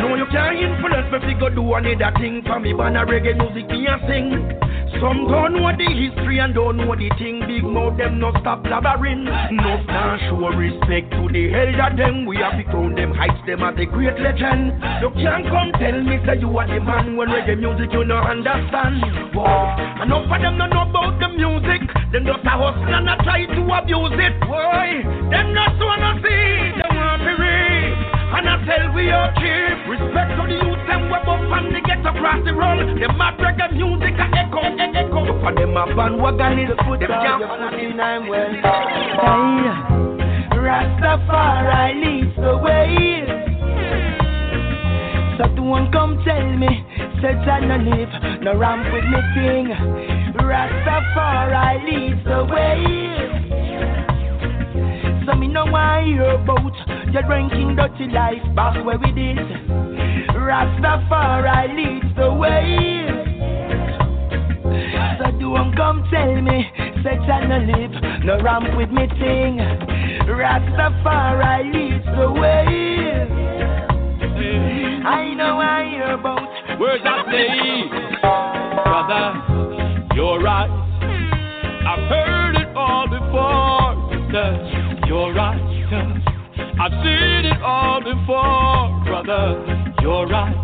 No, you can't influence me to go do another thing for me. But reggae music me a sing. Some don't know the history and don't know the thing. Big mouth them no stop blabbering. No nah show respect to the elder them. We have to crown them heights them as a great legend. You can't come tell me say you are the man when reggae music you no understand. Whoa. Enough of them don't know about the music. Them just a hustle and a try to abuse it. Why? Them not wanna see. And I tell we cheap. Respect to the youth them web up and they get across the road. Them a reggae music a echo, e- echo. For them a bandwagon is them can't I'm well. Rastafari leads the way. So don't come tell me, say I no live, no ramp with me thing. Rastafari leads the way. So me no want hear about your drinking dirty life, back where we did. Rastafari leads the way. So don't um, come tell me, say I no live, no ramp with me thing. Rastafari leads the way. I know I hear about. Words I say, brother, you're right. I've heard it all before. Sister, you're right. I've seen it all before, brother. You're right.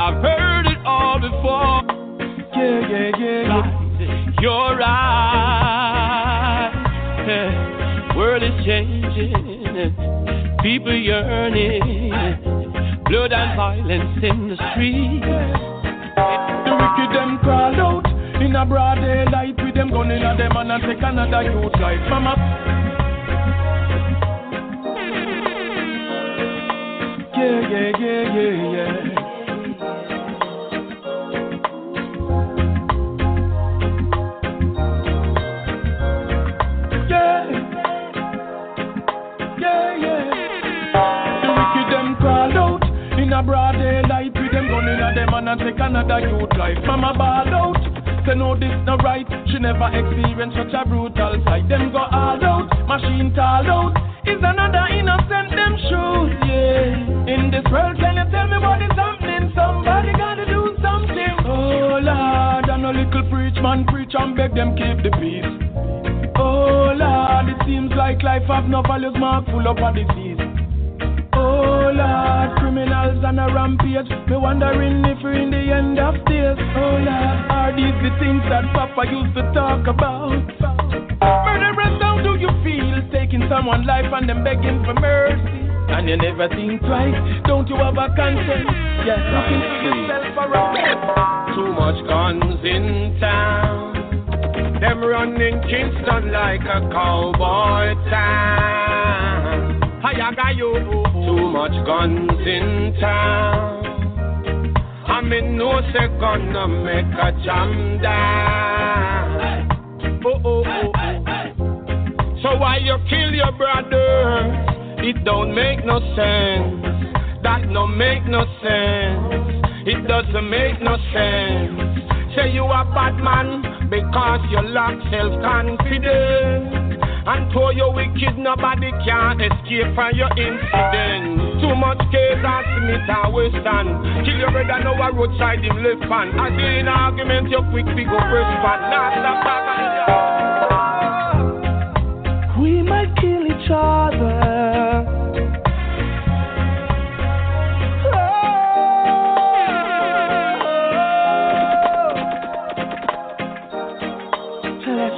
I've heard it all before. Yeah, yeah, yeah, yeah. You're right. Yeah. World is changing. People yearning. Blood and violence in the street. The wicked them crawl out in a broad daylight with them gun in a them and take another youth life. Mama. Yeah, yeah, yeah, yeah, yeah. Yeah. Yeah, yeah. Wicked them crawl out in a broad daylight with them gun in them and take another youth life. Mama ball out. Say no, this no right. She never experienced such a brutal sight. Them go all out, machine tall out. Is another innocent them shoot, yeah. In this world, can you tell me what is happening? Somebody gotta do something. Oh Lord, and a little preach man preach and beg them keep the peace. Oh Lord, it seems like life have no values, mark full up of disease. Oh Lord, criminals on a rampage. Me wondering if we're in the end of days. Oh Lord, are these the things that Papa used to talk about? Murderers, someone's life and then begging for mercy? And you never think twice. Don't you have a conscience? Yeah, look into yourself around. Too much guns in town. Them running Kingston like a cowboy town. Too much guns in town. I mean, no say gonna make a jam down. Oh, oh, oh. So why you kill your brother? It don't make no sense. That no make no sense. It doesn't make no sense. Say you a bad man because you lack self-confidence. And for you wicked, nobody can escape from your incident. Too much case and Smith and. Kill your brother now a roadside him left hand. As you argument, you quick pick up first part. Nah, stop talking. Let's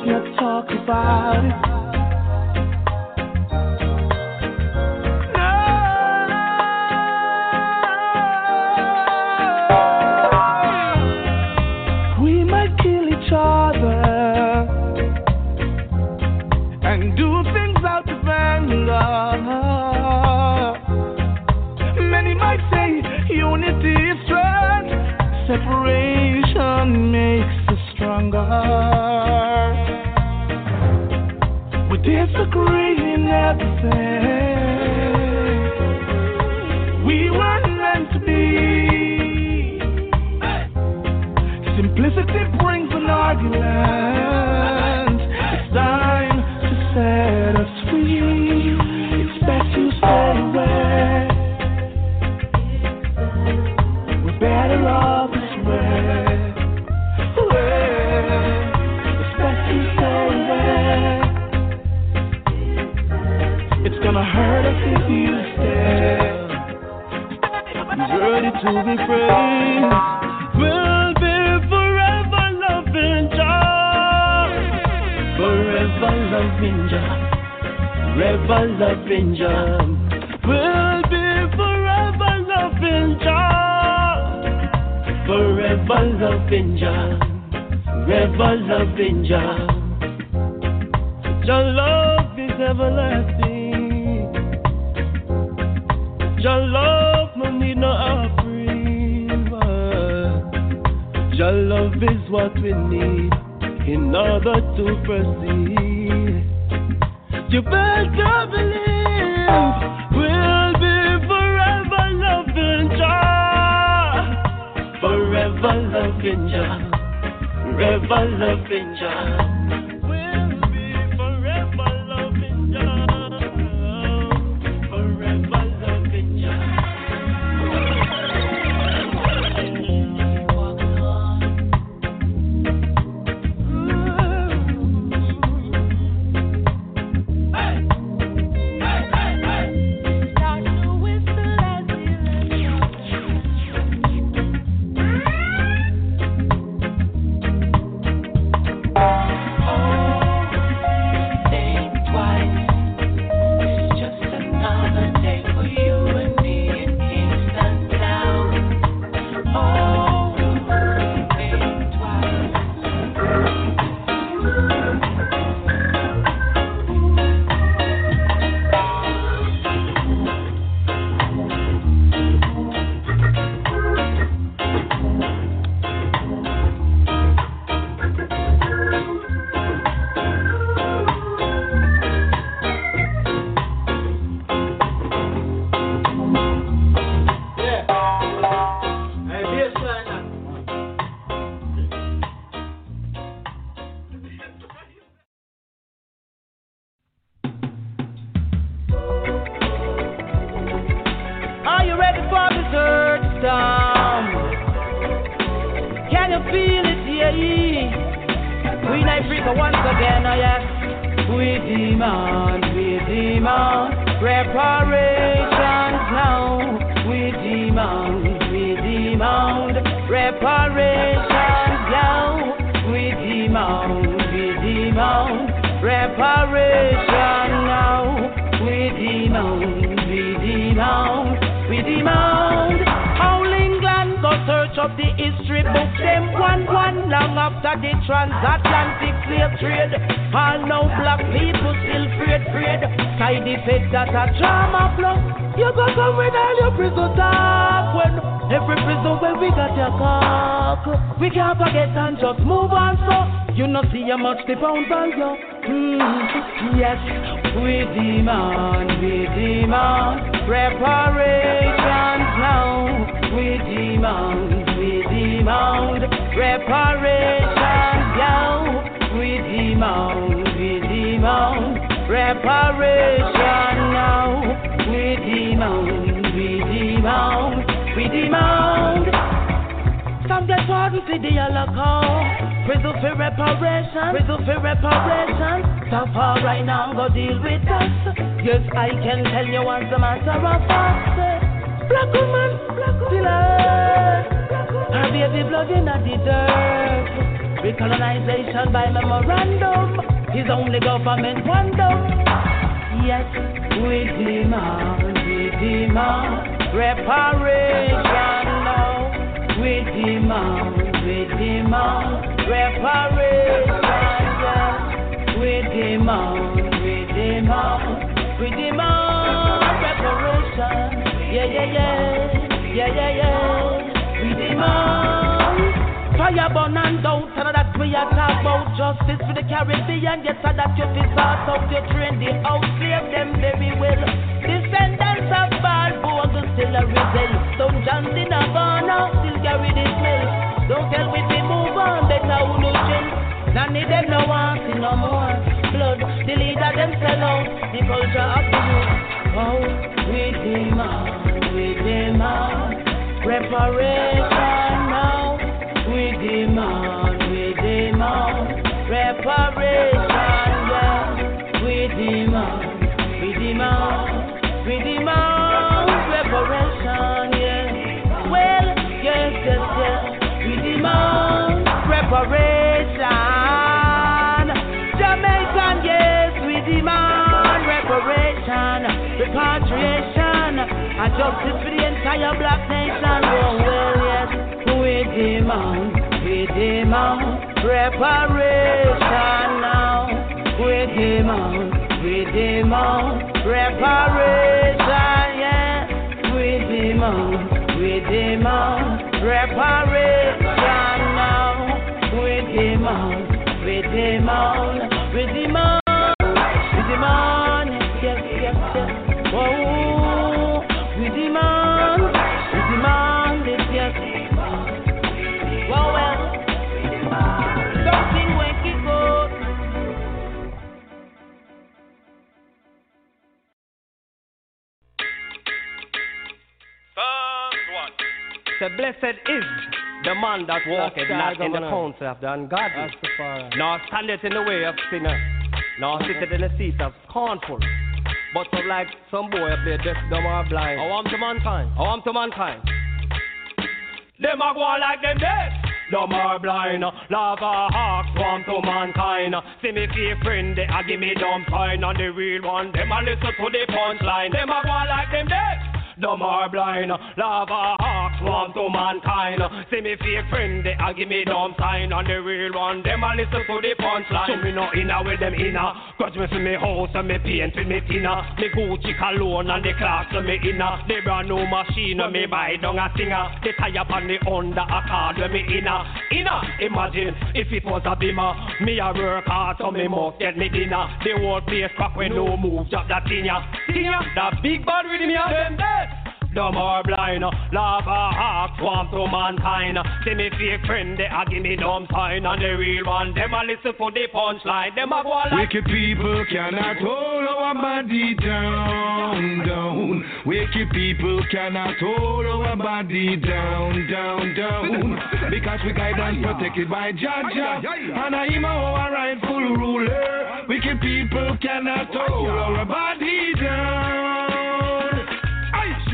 not talk about it. disagreeing at the same gonna hurt us if you stay. Ready to be praised. We'll be forever loving Jah, forever loving Jah, forever loving Jah. We'll be forever loving Jah, forever loving Jah, forever loving Jah. Demand. Some get pardon for the Holocaust. Prison for reparation, prison for reparation. So far right now, go deal with us. Yes, I can tell you what's the matter of us. Black woman, still alive. Her baby blood in the dirt. Recolonization by memorandum is only government wonder. Yes, we demand, we demand reparation now. We demand, we demand reparation. We demand, we demand, we demand reparation. Yeah, yeah, yeah, yeah, yeah, yeah. We demand fire burn and doubt, and that we are talk about justice for the Caribbean. Yes, and that you sort out, you train the out, slave them very well. Descendants of still a rebel. Some chance in a burner, still carry the smell. Don't tell we to move on, better who no chill. None of them no want see no more blood. The leader them sell out, the culture of the youth. Oh, we demand, we demand reparation now. We demand, we demand reparation. Yeah. We demand, we demand, we demand. Reparation, yeah. Well, yes, yes, yes. We demand reparation. Jamaican, yes, we demand reparation, repatriation, and justice for the entire black nation. Oh, well, yes, we demand, we demand reparation now. We demand, we demand reparation demand, we demand reparation now. We demand, we demand, So blessed is the man that walketh not in the counsel of the ungodly, nor standeth in the way of sinners, nor sitteth in the seat of scornful. But like some boy up there, deaf, dumb, or blind. Oh, I want to mankind. Oh, I want to mankind. Them a go on like them dead. Dumb or blind, lava hawk swarm to mankind. See me fake friend, they a give me dumb sign on the real one. Them a listen to the punchline. Them a go on like them dead. Dumb or blind, lava hawk swarm to mankind. See me fake friend, they a give me dumb sign on the real one. Them a listen to the punchline. So me no inna with them inna. Cause me for me house and me paint for me tinna. Me Gucci cologne and the class for me inna. The brand new machine and me buy down a singer. The tire on the under a card when me inna. Inna, imagine if it was a bimmer. Me a work hard so me must get me dinner. The whole place crack when no move, drop that thing ya. Thing ya, that big bad rhythm ya. Them dead. Dumb or blind, swarm to mankind. See me fake friend, they a give me dumb sign, and the real one, them a listen for the punchline. Them a go like Wicked people cannot hold our body down, down. Wicked people cannot hold our body down, down, down. Because we guide and protected by Jah Jah, and I'm our rightful ruler. Wicked people cannot hold our body down.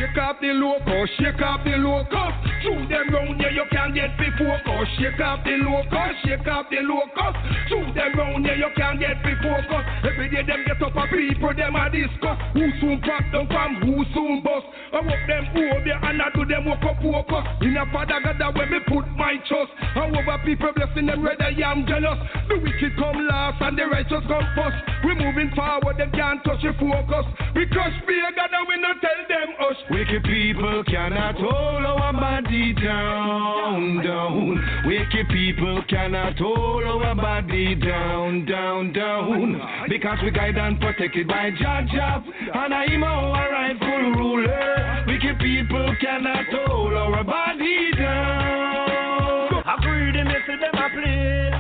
Shake up the loco, shake up the loco. Through them round here, you can't get before focus. Shake up the loco, shake up the loco. Through them round here, you can't get before focus. Every day them get up a people, them a discuss. Who soon pop them from, who soon bust. I walk them over and I do them walk up focus. In a father God when me put my trust. And over people blessing them red, I am jealous. The wicked come last and the righteous come first. We moving forward, them can't touch your focus. Because fear God and we not tell them us. Wicked people cannot hold our body down, down. Wicked people cannot hold our body down, down, down. Because we guide and protected by Jah Jah, and I'm our rightful ruler. Wicked people cannot hold our body down. I greedy me see them a play,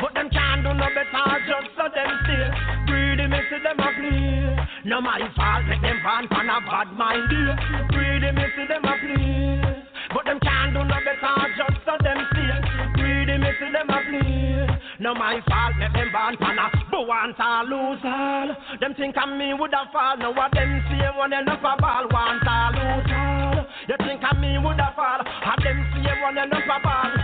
but them can't do no better just so them stay. No my fault make them born pan a bad mind. Greedy me see them a play, but them can't do no better just so them stay. Greedy me see them a play, no my fault make them born pan a boo want to lose all. Them think of me woulda fall, now what them say when them up a ball want to lose all. You think of me woulda fall, have them say when them up a ball.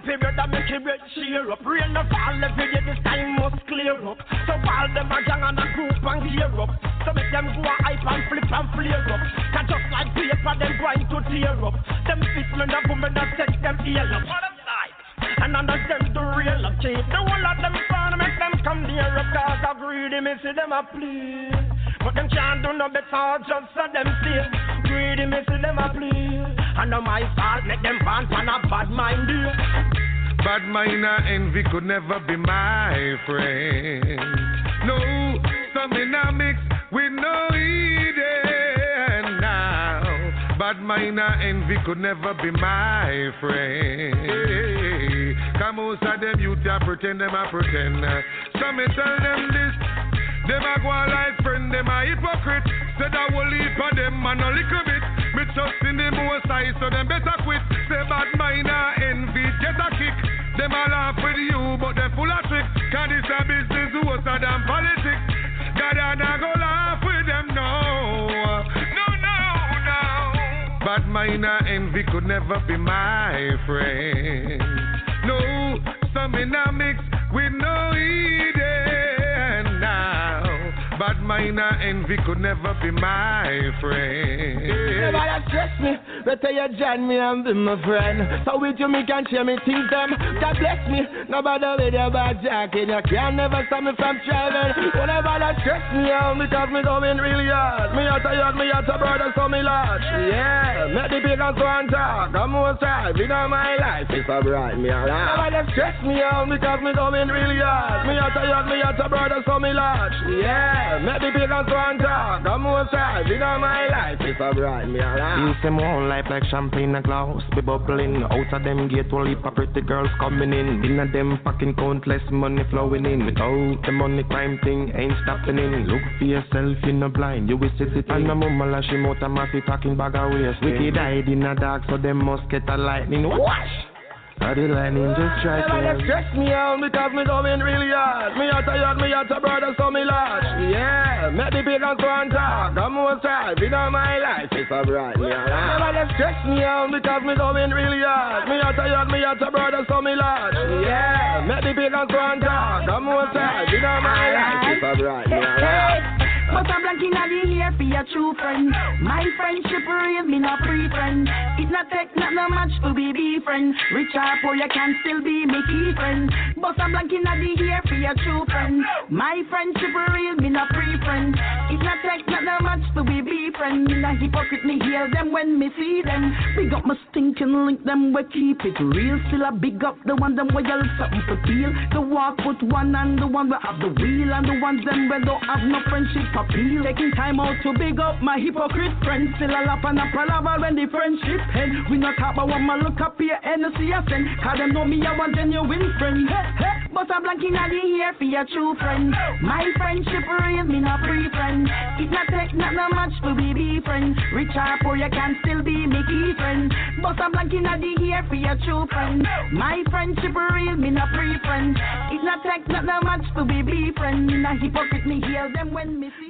Up that make it red cheer up. Rain no fall every day, this time must clear up. So all them a gang and a group and gear up. So make them go a hype and flip and flare up. Cause just like paper, them going to tear up. Them fist men a woman that set them ear up. Them? And understand the real of cheap. The whole of them fun make them come near up. Cause I greedy, me see them a play. But them can't do no better, just so them stay. Greedy, me see them a play. And no my fault, make them born on a bad mind. Bad mind and envy could never be my friend. No, some in a mix with no Eden now. Bad mind and envy could never be my friend. Come most of them youth a pretend them a pretend. Some me tell them this. Them a go like friend, them a hypocrite. Said I will leave for them and a little bit. Me trust in the most high, so them better quit. Say bad mind and envy, get a kick. Them a laugh with you, but they full of tricks. Cause this a business worse than politics. God and I go laugh with them, no. No, no, no. But minor envy could never be my friend. No, some in a mix with no now. But minor envy could never be my friend. Never stress me, better you join me and be my friend. So with you me can share me things them. God bless me, no bother with your bad jacket. You can never stop me from driving. Whenever that stress me out because me going really hard. Me out a yard, me out a brother, so me large. Yeah, make the pagans go and talk. I'm more strive, you know my life is so bright, me. Never that stress me out because me going really hard. Me out a yard, me out a brother, so me large. Yeah, make the go and talk. I'm more you know my life is so bright, me alright. You see own life like champagne and glass be bubbling. Out of them gate, all heap pretty girls coming in. In of them fucking countless money flowing in. Without the money, crime thing ain't stopping in. Look for yourself in the blind, you will see it. And my mama lash him out and maffy talking bag of waste. Wicked hide in the dark, so them must get a lightning. Wash! How the lightning just strike Never that stress me out because me going really hard. Me out a yard, me out a brother, so me large. Yeah, make the pagans go and talk. Strive, you know my life is so bright, me. Never that stress me out because me going really hard. Me out a yard, me out a brother, so me large. Yeah, make the pagans go and talk. Strive, you know my life is so bright, me alright. But I'm blank in the ear for your true friend. My friendship real, me not free friend. It not take not no much to be be friend. Rich or poor, you can still be me key friend. But I'm blank in the for your true friend. My friendship real, me not free friend. It not take not no much to be be friend. Me not hypocrite, me hear them when me see them. Big up my stinking link, them we keep it real. Still I big up the one them we yell something for feel. The walk with one and the one we have the wheel and the ones them we don't have no friendship appeal. Taking time out to big up my hypocrite friends. Still a laugh and a palaver when the friendship end. We not talk about what my look up here and us send. Cause them know me I want genuine friend. Hey, hey. But I'm blanking at the ear for your true friend. My friendship real, me not free friend. It not take not no much to be be friend. Rich or poor, you can still be me key friend. But I'm blanking at the ear for your true friend. My friendship real, me not free friend. It not take not no much to be be friend. Me not hypocrite, me hear them when me see.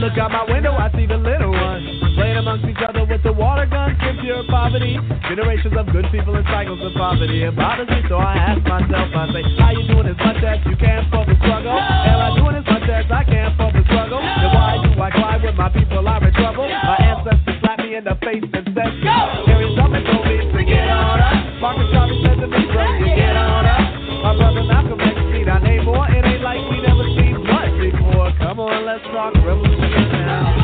look out my window, I see the little ones playing amongst each other with the water guns in pure poverty. Generations of good people in cycles of poverty. It bothers me, so I ask myself, I say, How you doing as much as you can for the struggle? Am I doing as much as I can for the struggle? Then why do I cry when my people are in trouble? My ancestors slapped me in the face and said, Go! Harriet Tubman told me let's talk revolution now.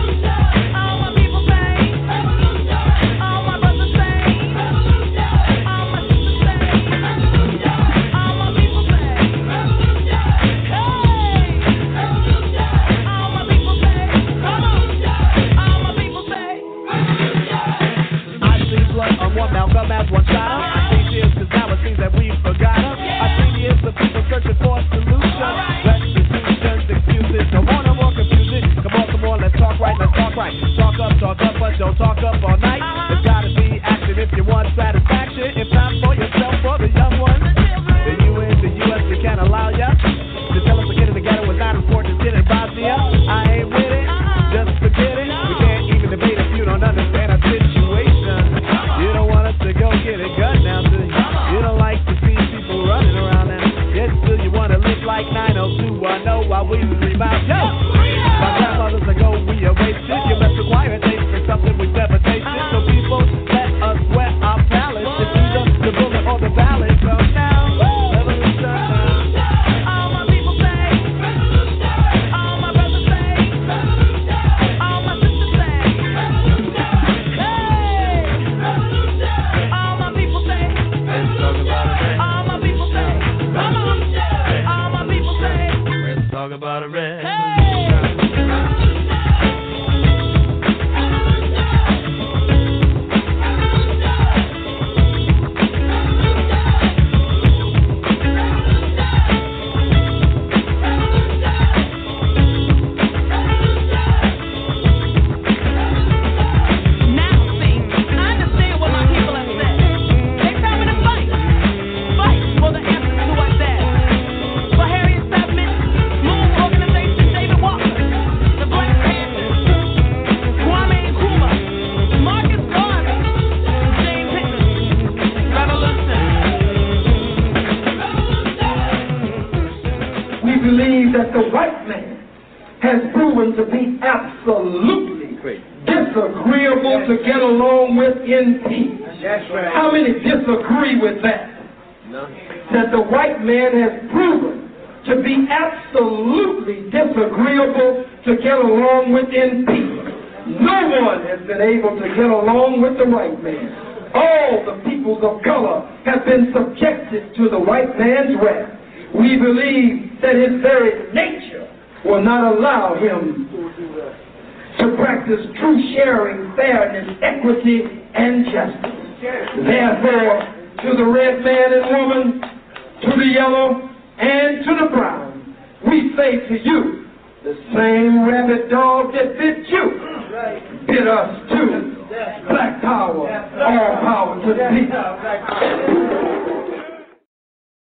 Talk talk up, talk up, but don't talk up all night. Uh-huh. There's gotta be action if you want satisfaction. If not for yourself, for the young ones. The UN, the US, we can't allow ya to tell us to get the ghetto was not important shit in Bosnia. I ain't with it, uh-huh. just forget it. We can't even debate if you don't understand our situation. Uh-huh. You don't want us to go get it gun now, do you? You don't like to see people running around now. Yet still you wanna live like 902. I know why we scream out, yo! My grandmothers ago we erased it. You man's wrath. We believe that his very nature will not allow him to practice true sharing, fairness, equity, and justice. Therefore, to the red man and woman, to the yellow, and to the brown, we say to you, the same rabid dog that bit you, bit us too. Black power, all power to the people.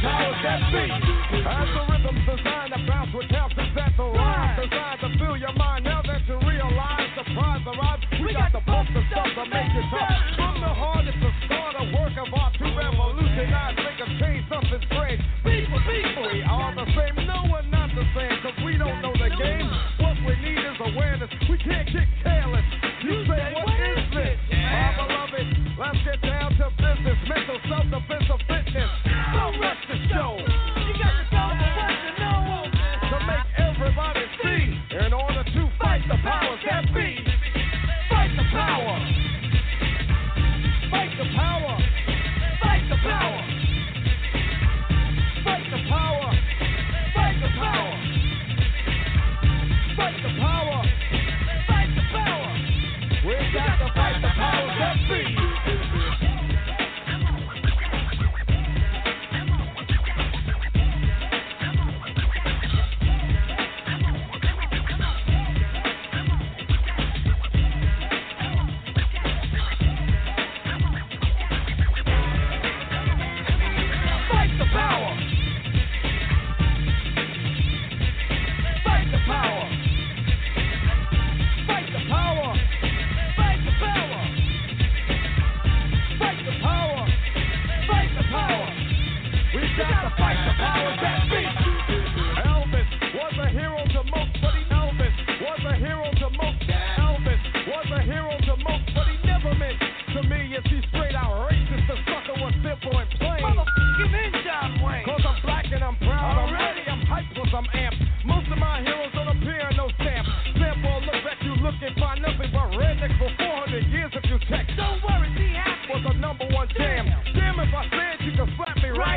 Powers that the rhythm's designed to bounce with captains at the rhyme, designed to fill your mind now that you realize the prize arrives. We got the stuff to make it tough. From the heart, it's start, work of art to revolutionize, make a change, something strange. People, we are the same. No, we're not the same, cause we don't know the game. What we need is awareness. We can't get careless. You say, what is let's get down to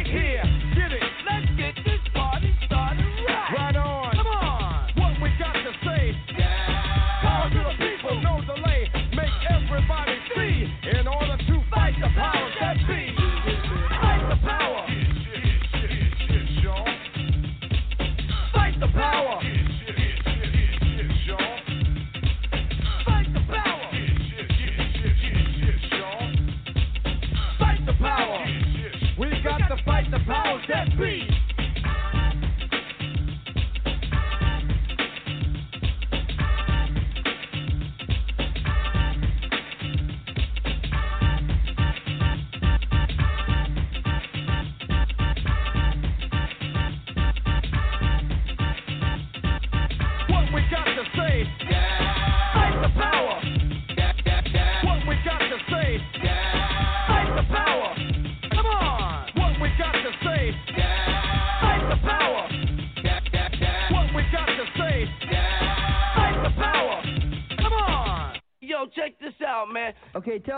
right here.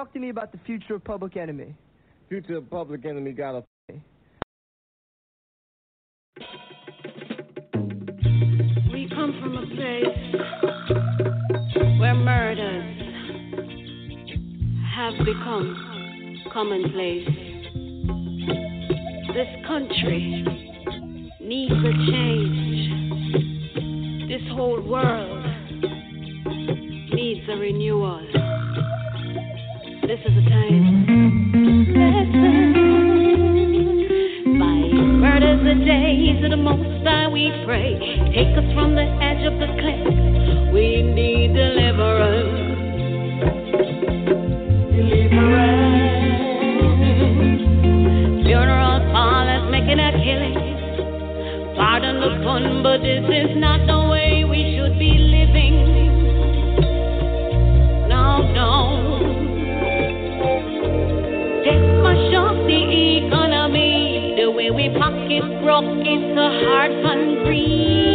Talk to me about the future of Public Enemy. Future of Public Enemy got a. We come from a place where murders have become commonplace. This country needs a change. This whole world needs a renewal. knees of the Most High we pray. Take us from the edge of the cliff. We need deliverance. Deliverance. Funeral parlors making a killing. Pardon the fun, but this is not no broke into heart hungry.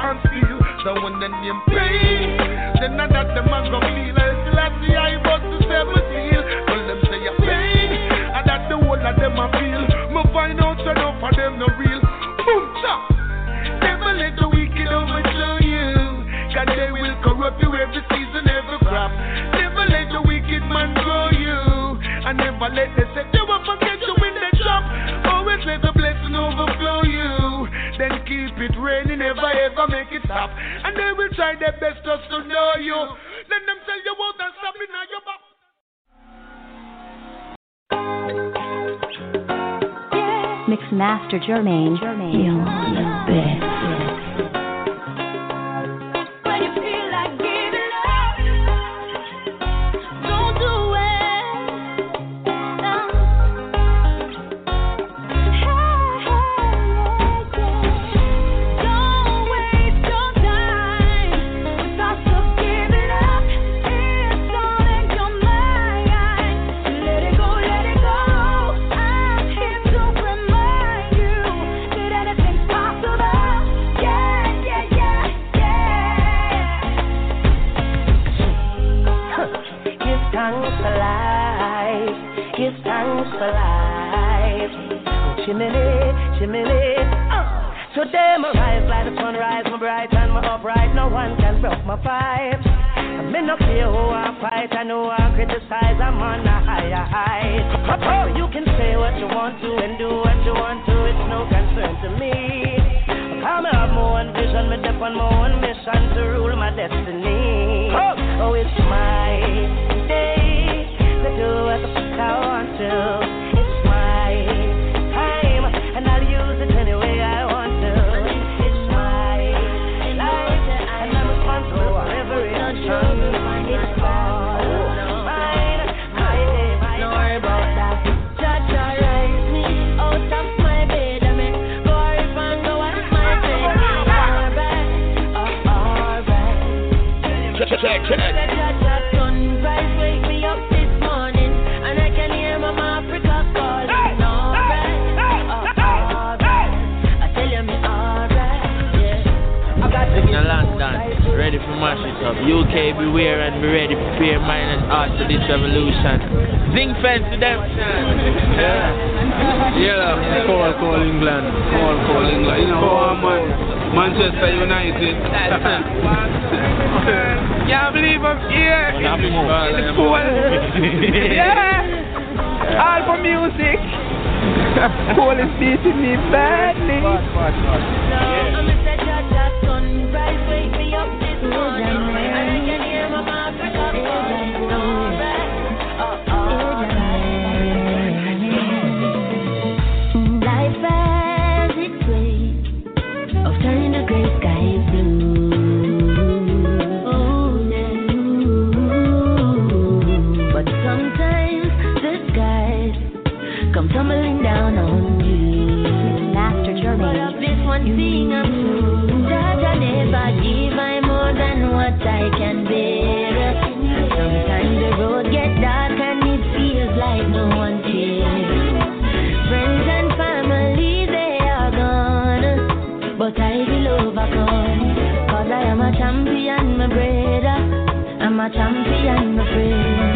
answer you. The one and the never ever make it up. And they will try their best just to know you. Let them tell you what that's happening now your back. Mix Master Jermaine, Jermaine. You're the best. Shimmy, shimmy, oh. Uh. they my rise like the sunrise, my bright and my upright. No one can break my vibes. I'm in no fear who I fight, I know I criticize, I'm on a higher height. Oh, you can say what you want to and do what you want to, it's no concern to me. Come I have my own vision, me dip on my own mission to rule my destiny. Oh, oh it's my day to do what the fuck I want to. mash it up. UK beware and be ready, prepare mind and heart for this revolution. Zing fence them. Yeah. Yeah. Call, call England. Call, call England. You know, call, man. Manchester United. Can't believe I'm here. In the pool. yeah. All for music. Call is beating me badly. Bad, bad, bad. No, yeah. my champion, my friend.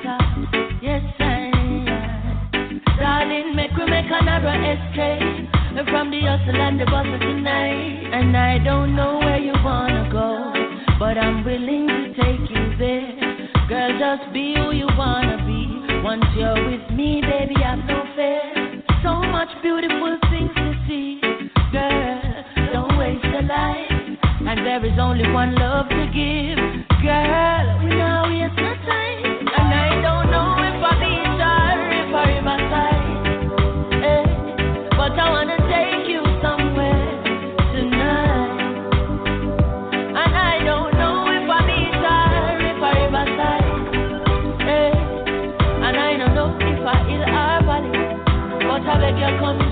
Sarah escape. From the hustle and the bustle tonight. And I don't know where you wanna go, but I'm willing to take you there. Girl, just be who you wanna be. Once you're with me, baby, I've no fear. So much beautiful things to see. Girl, don't waste a life. And there is only one love to give. Girl, because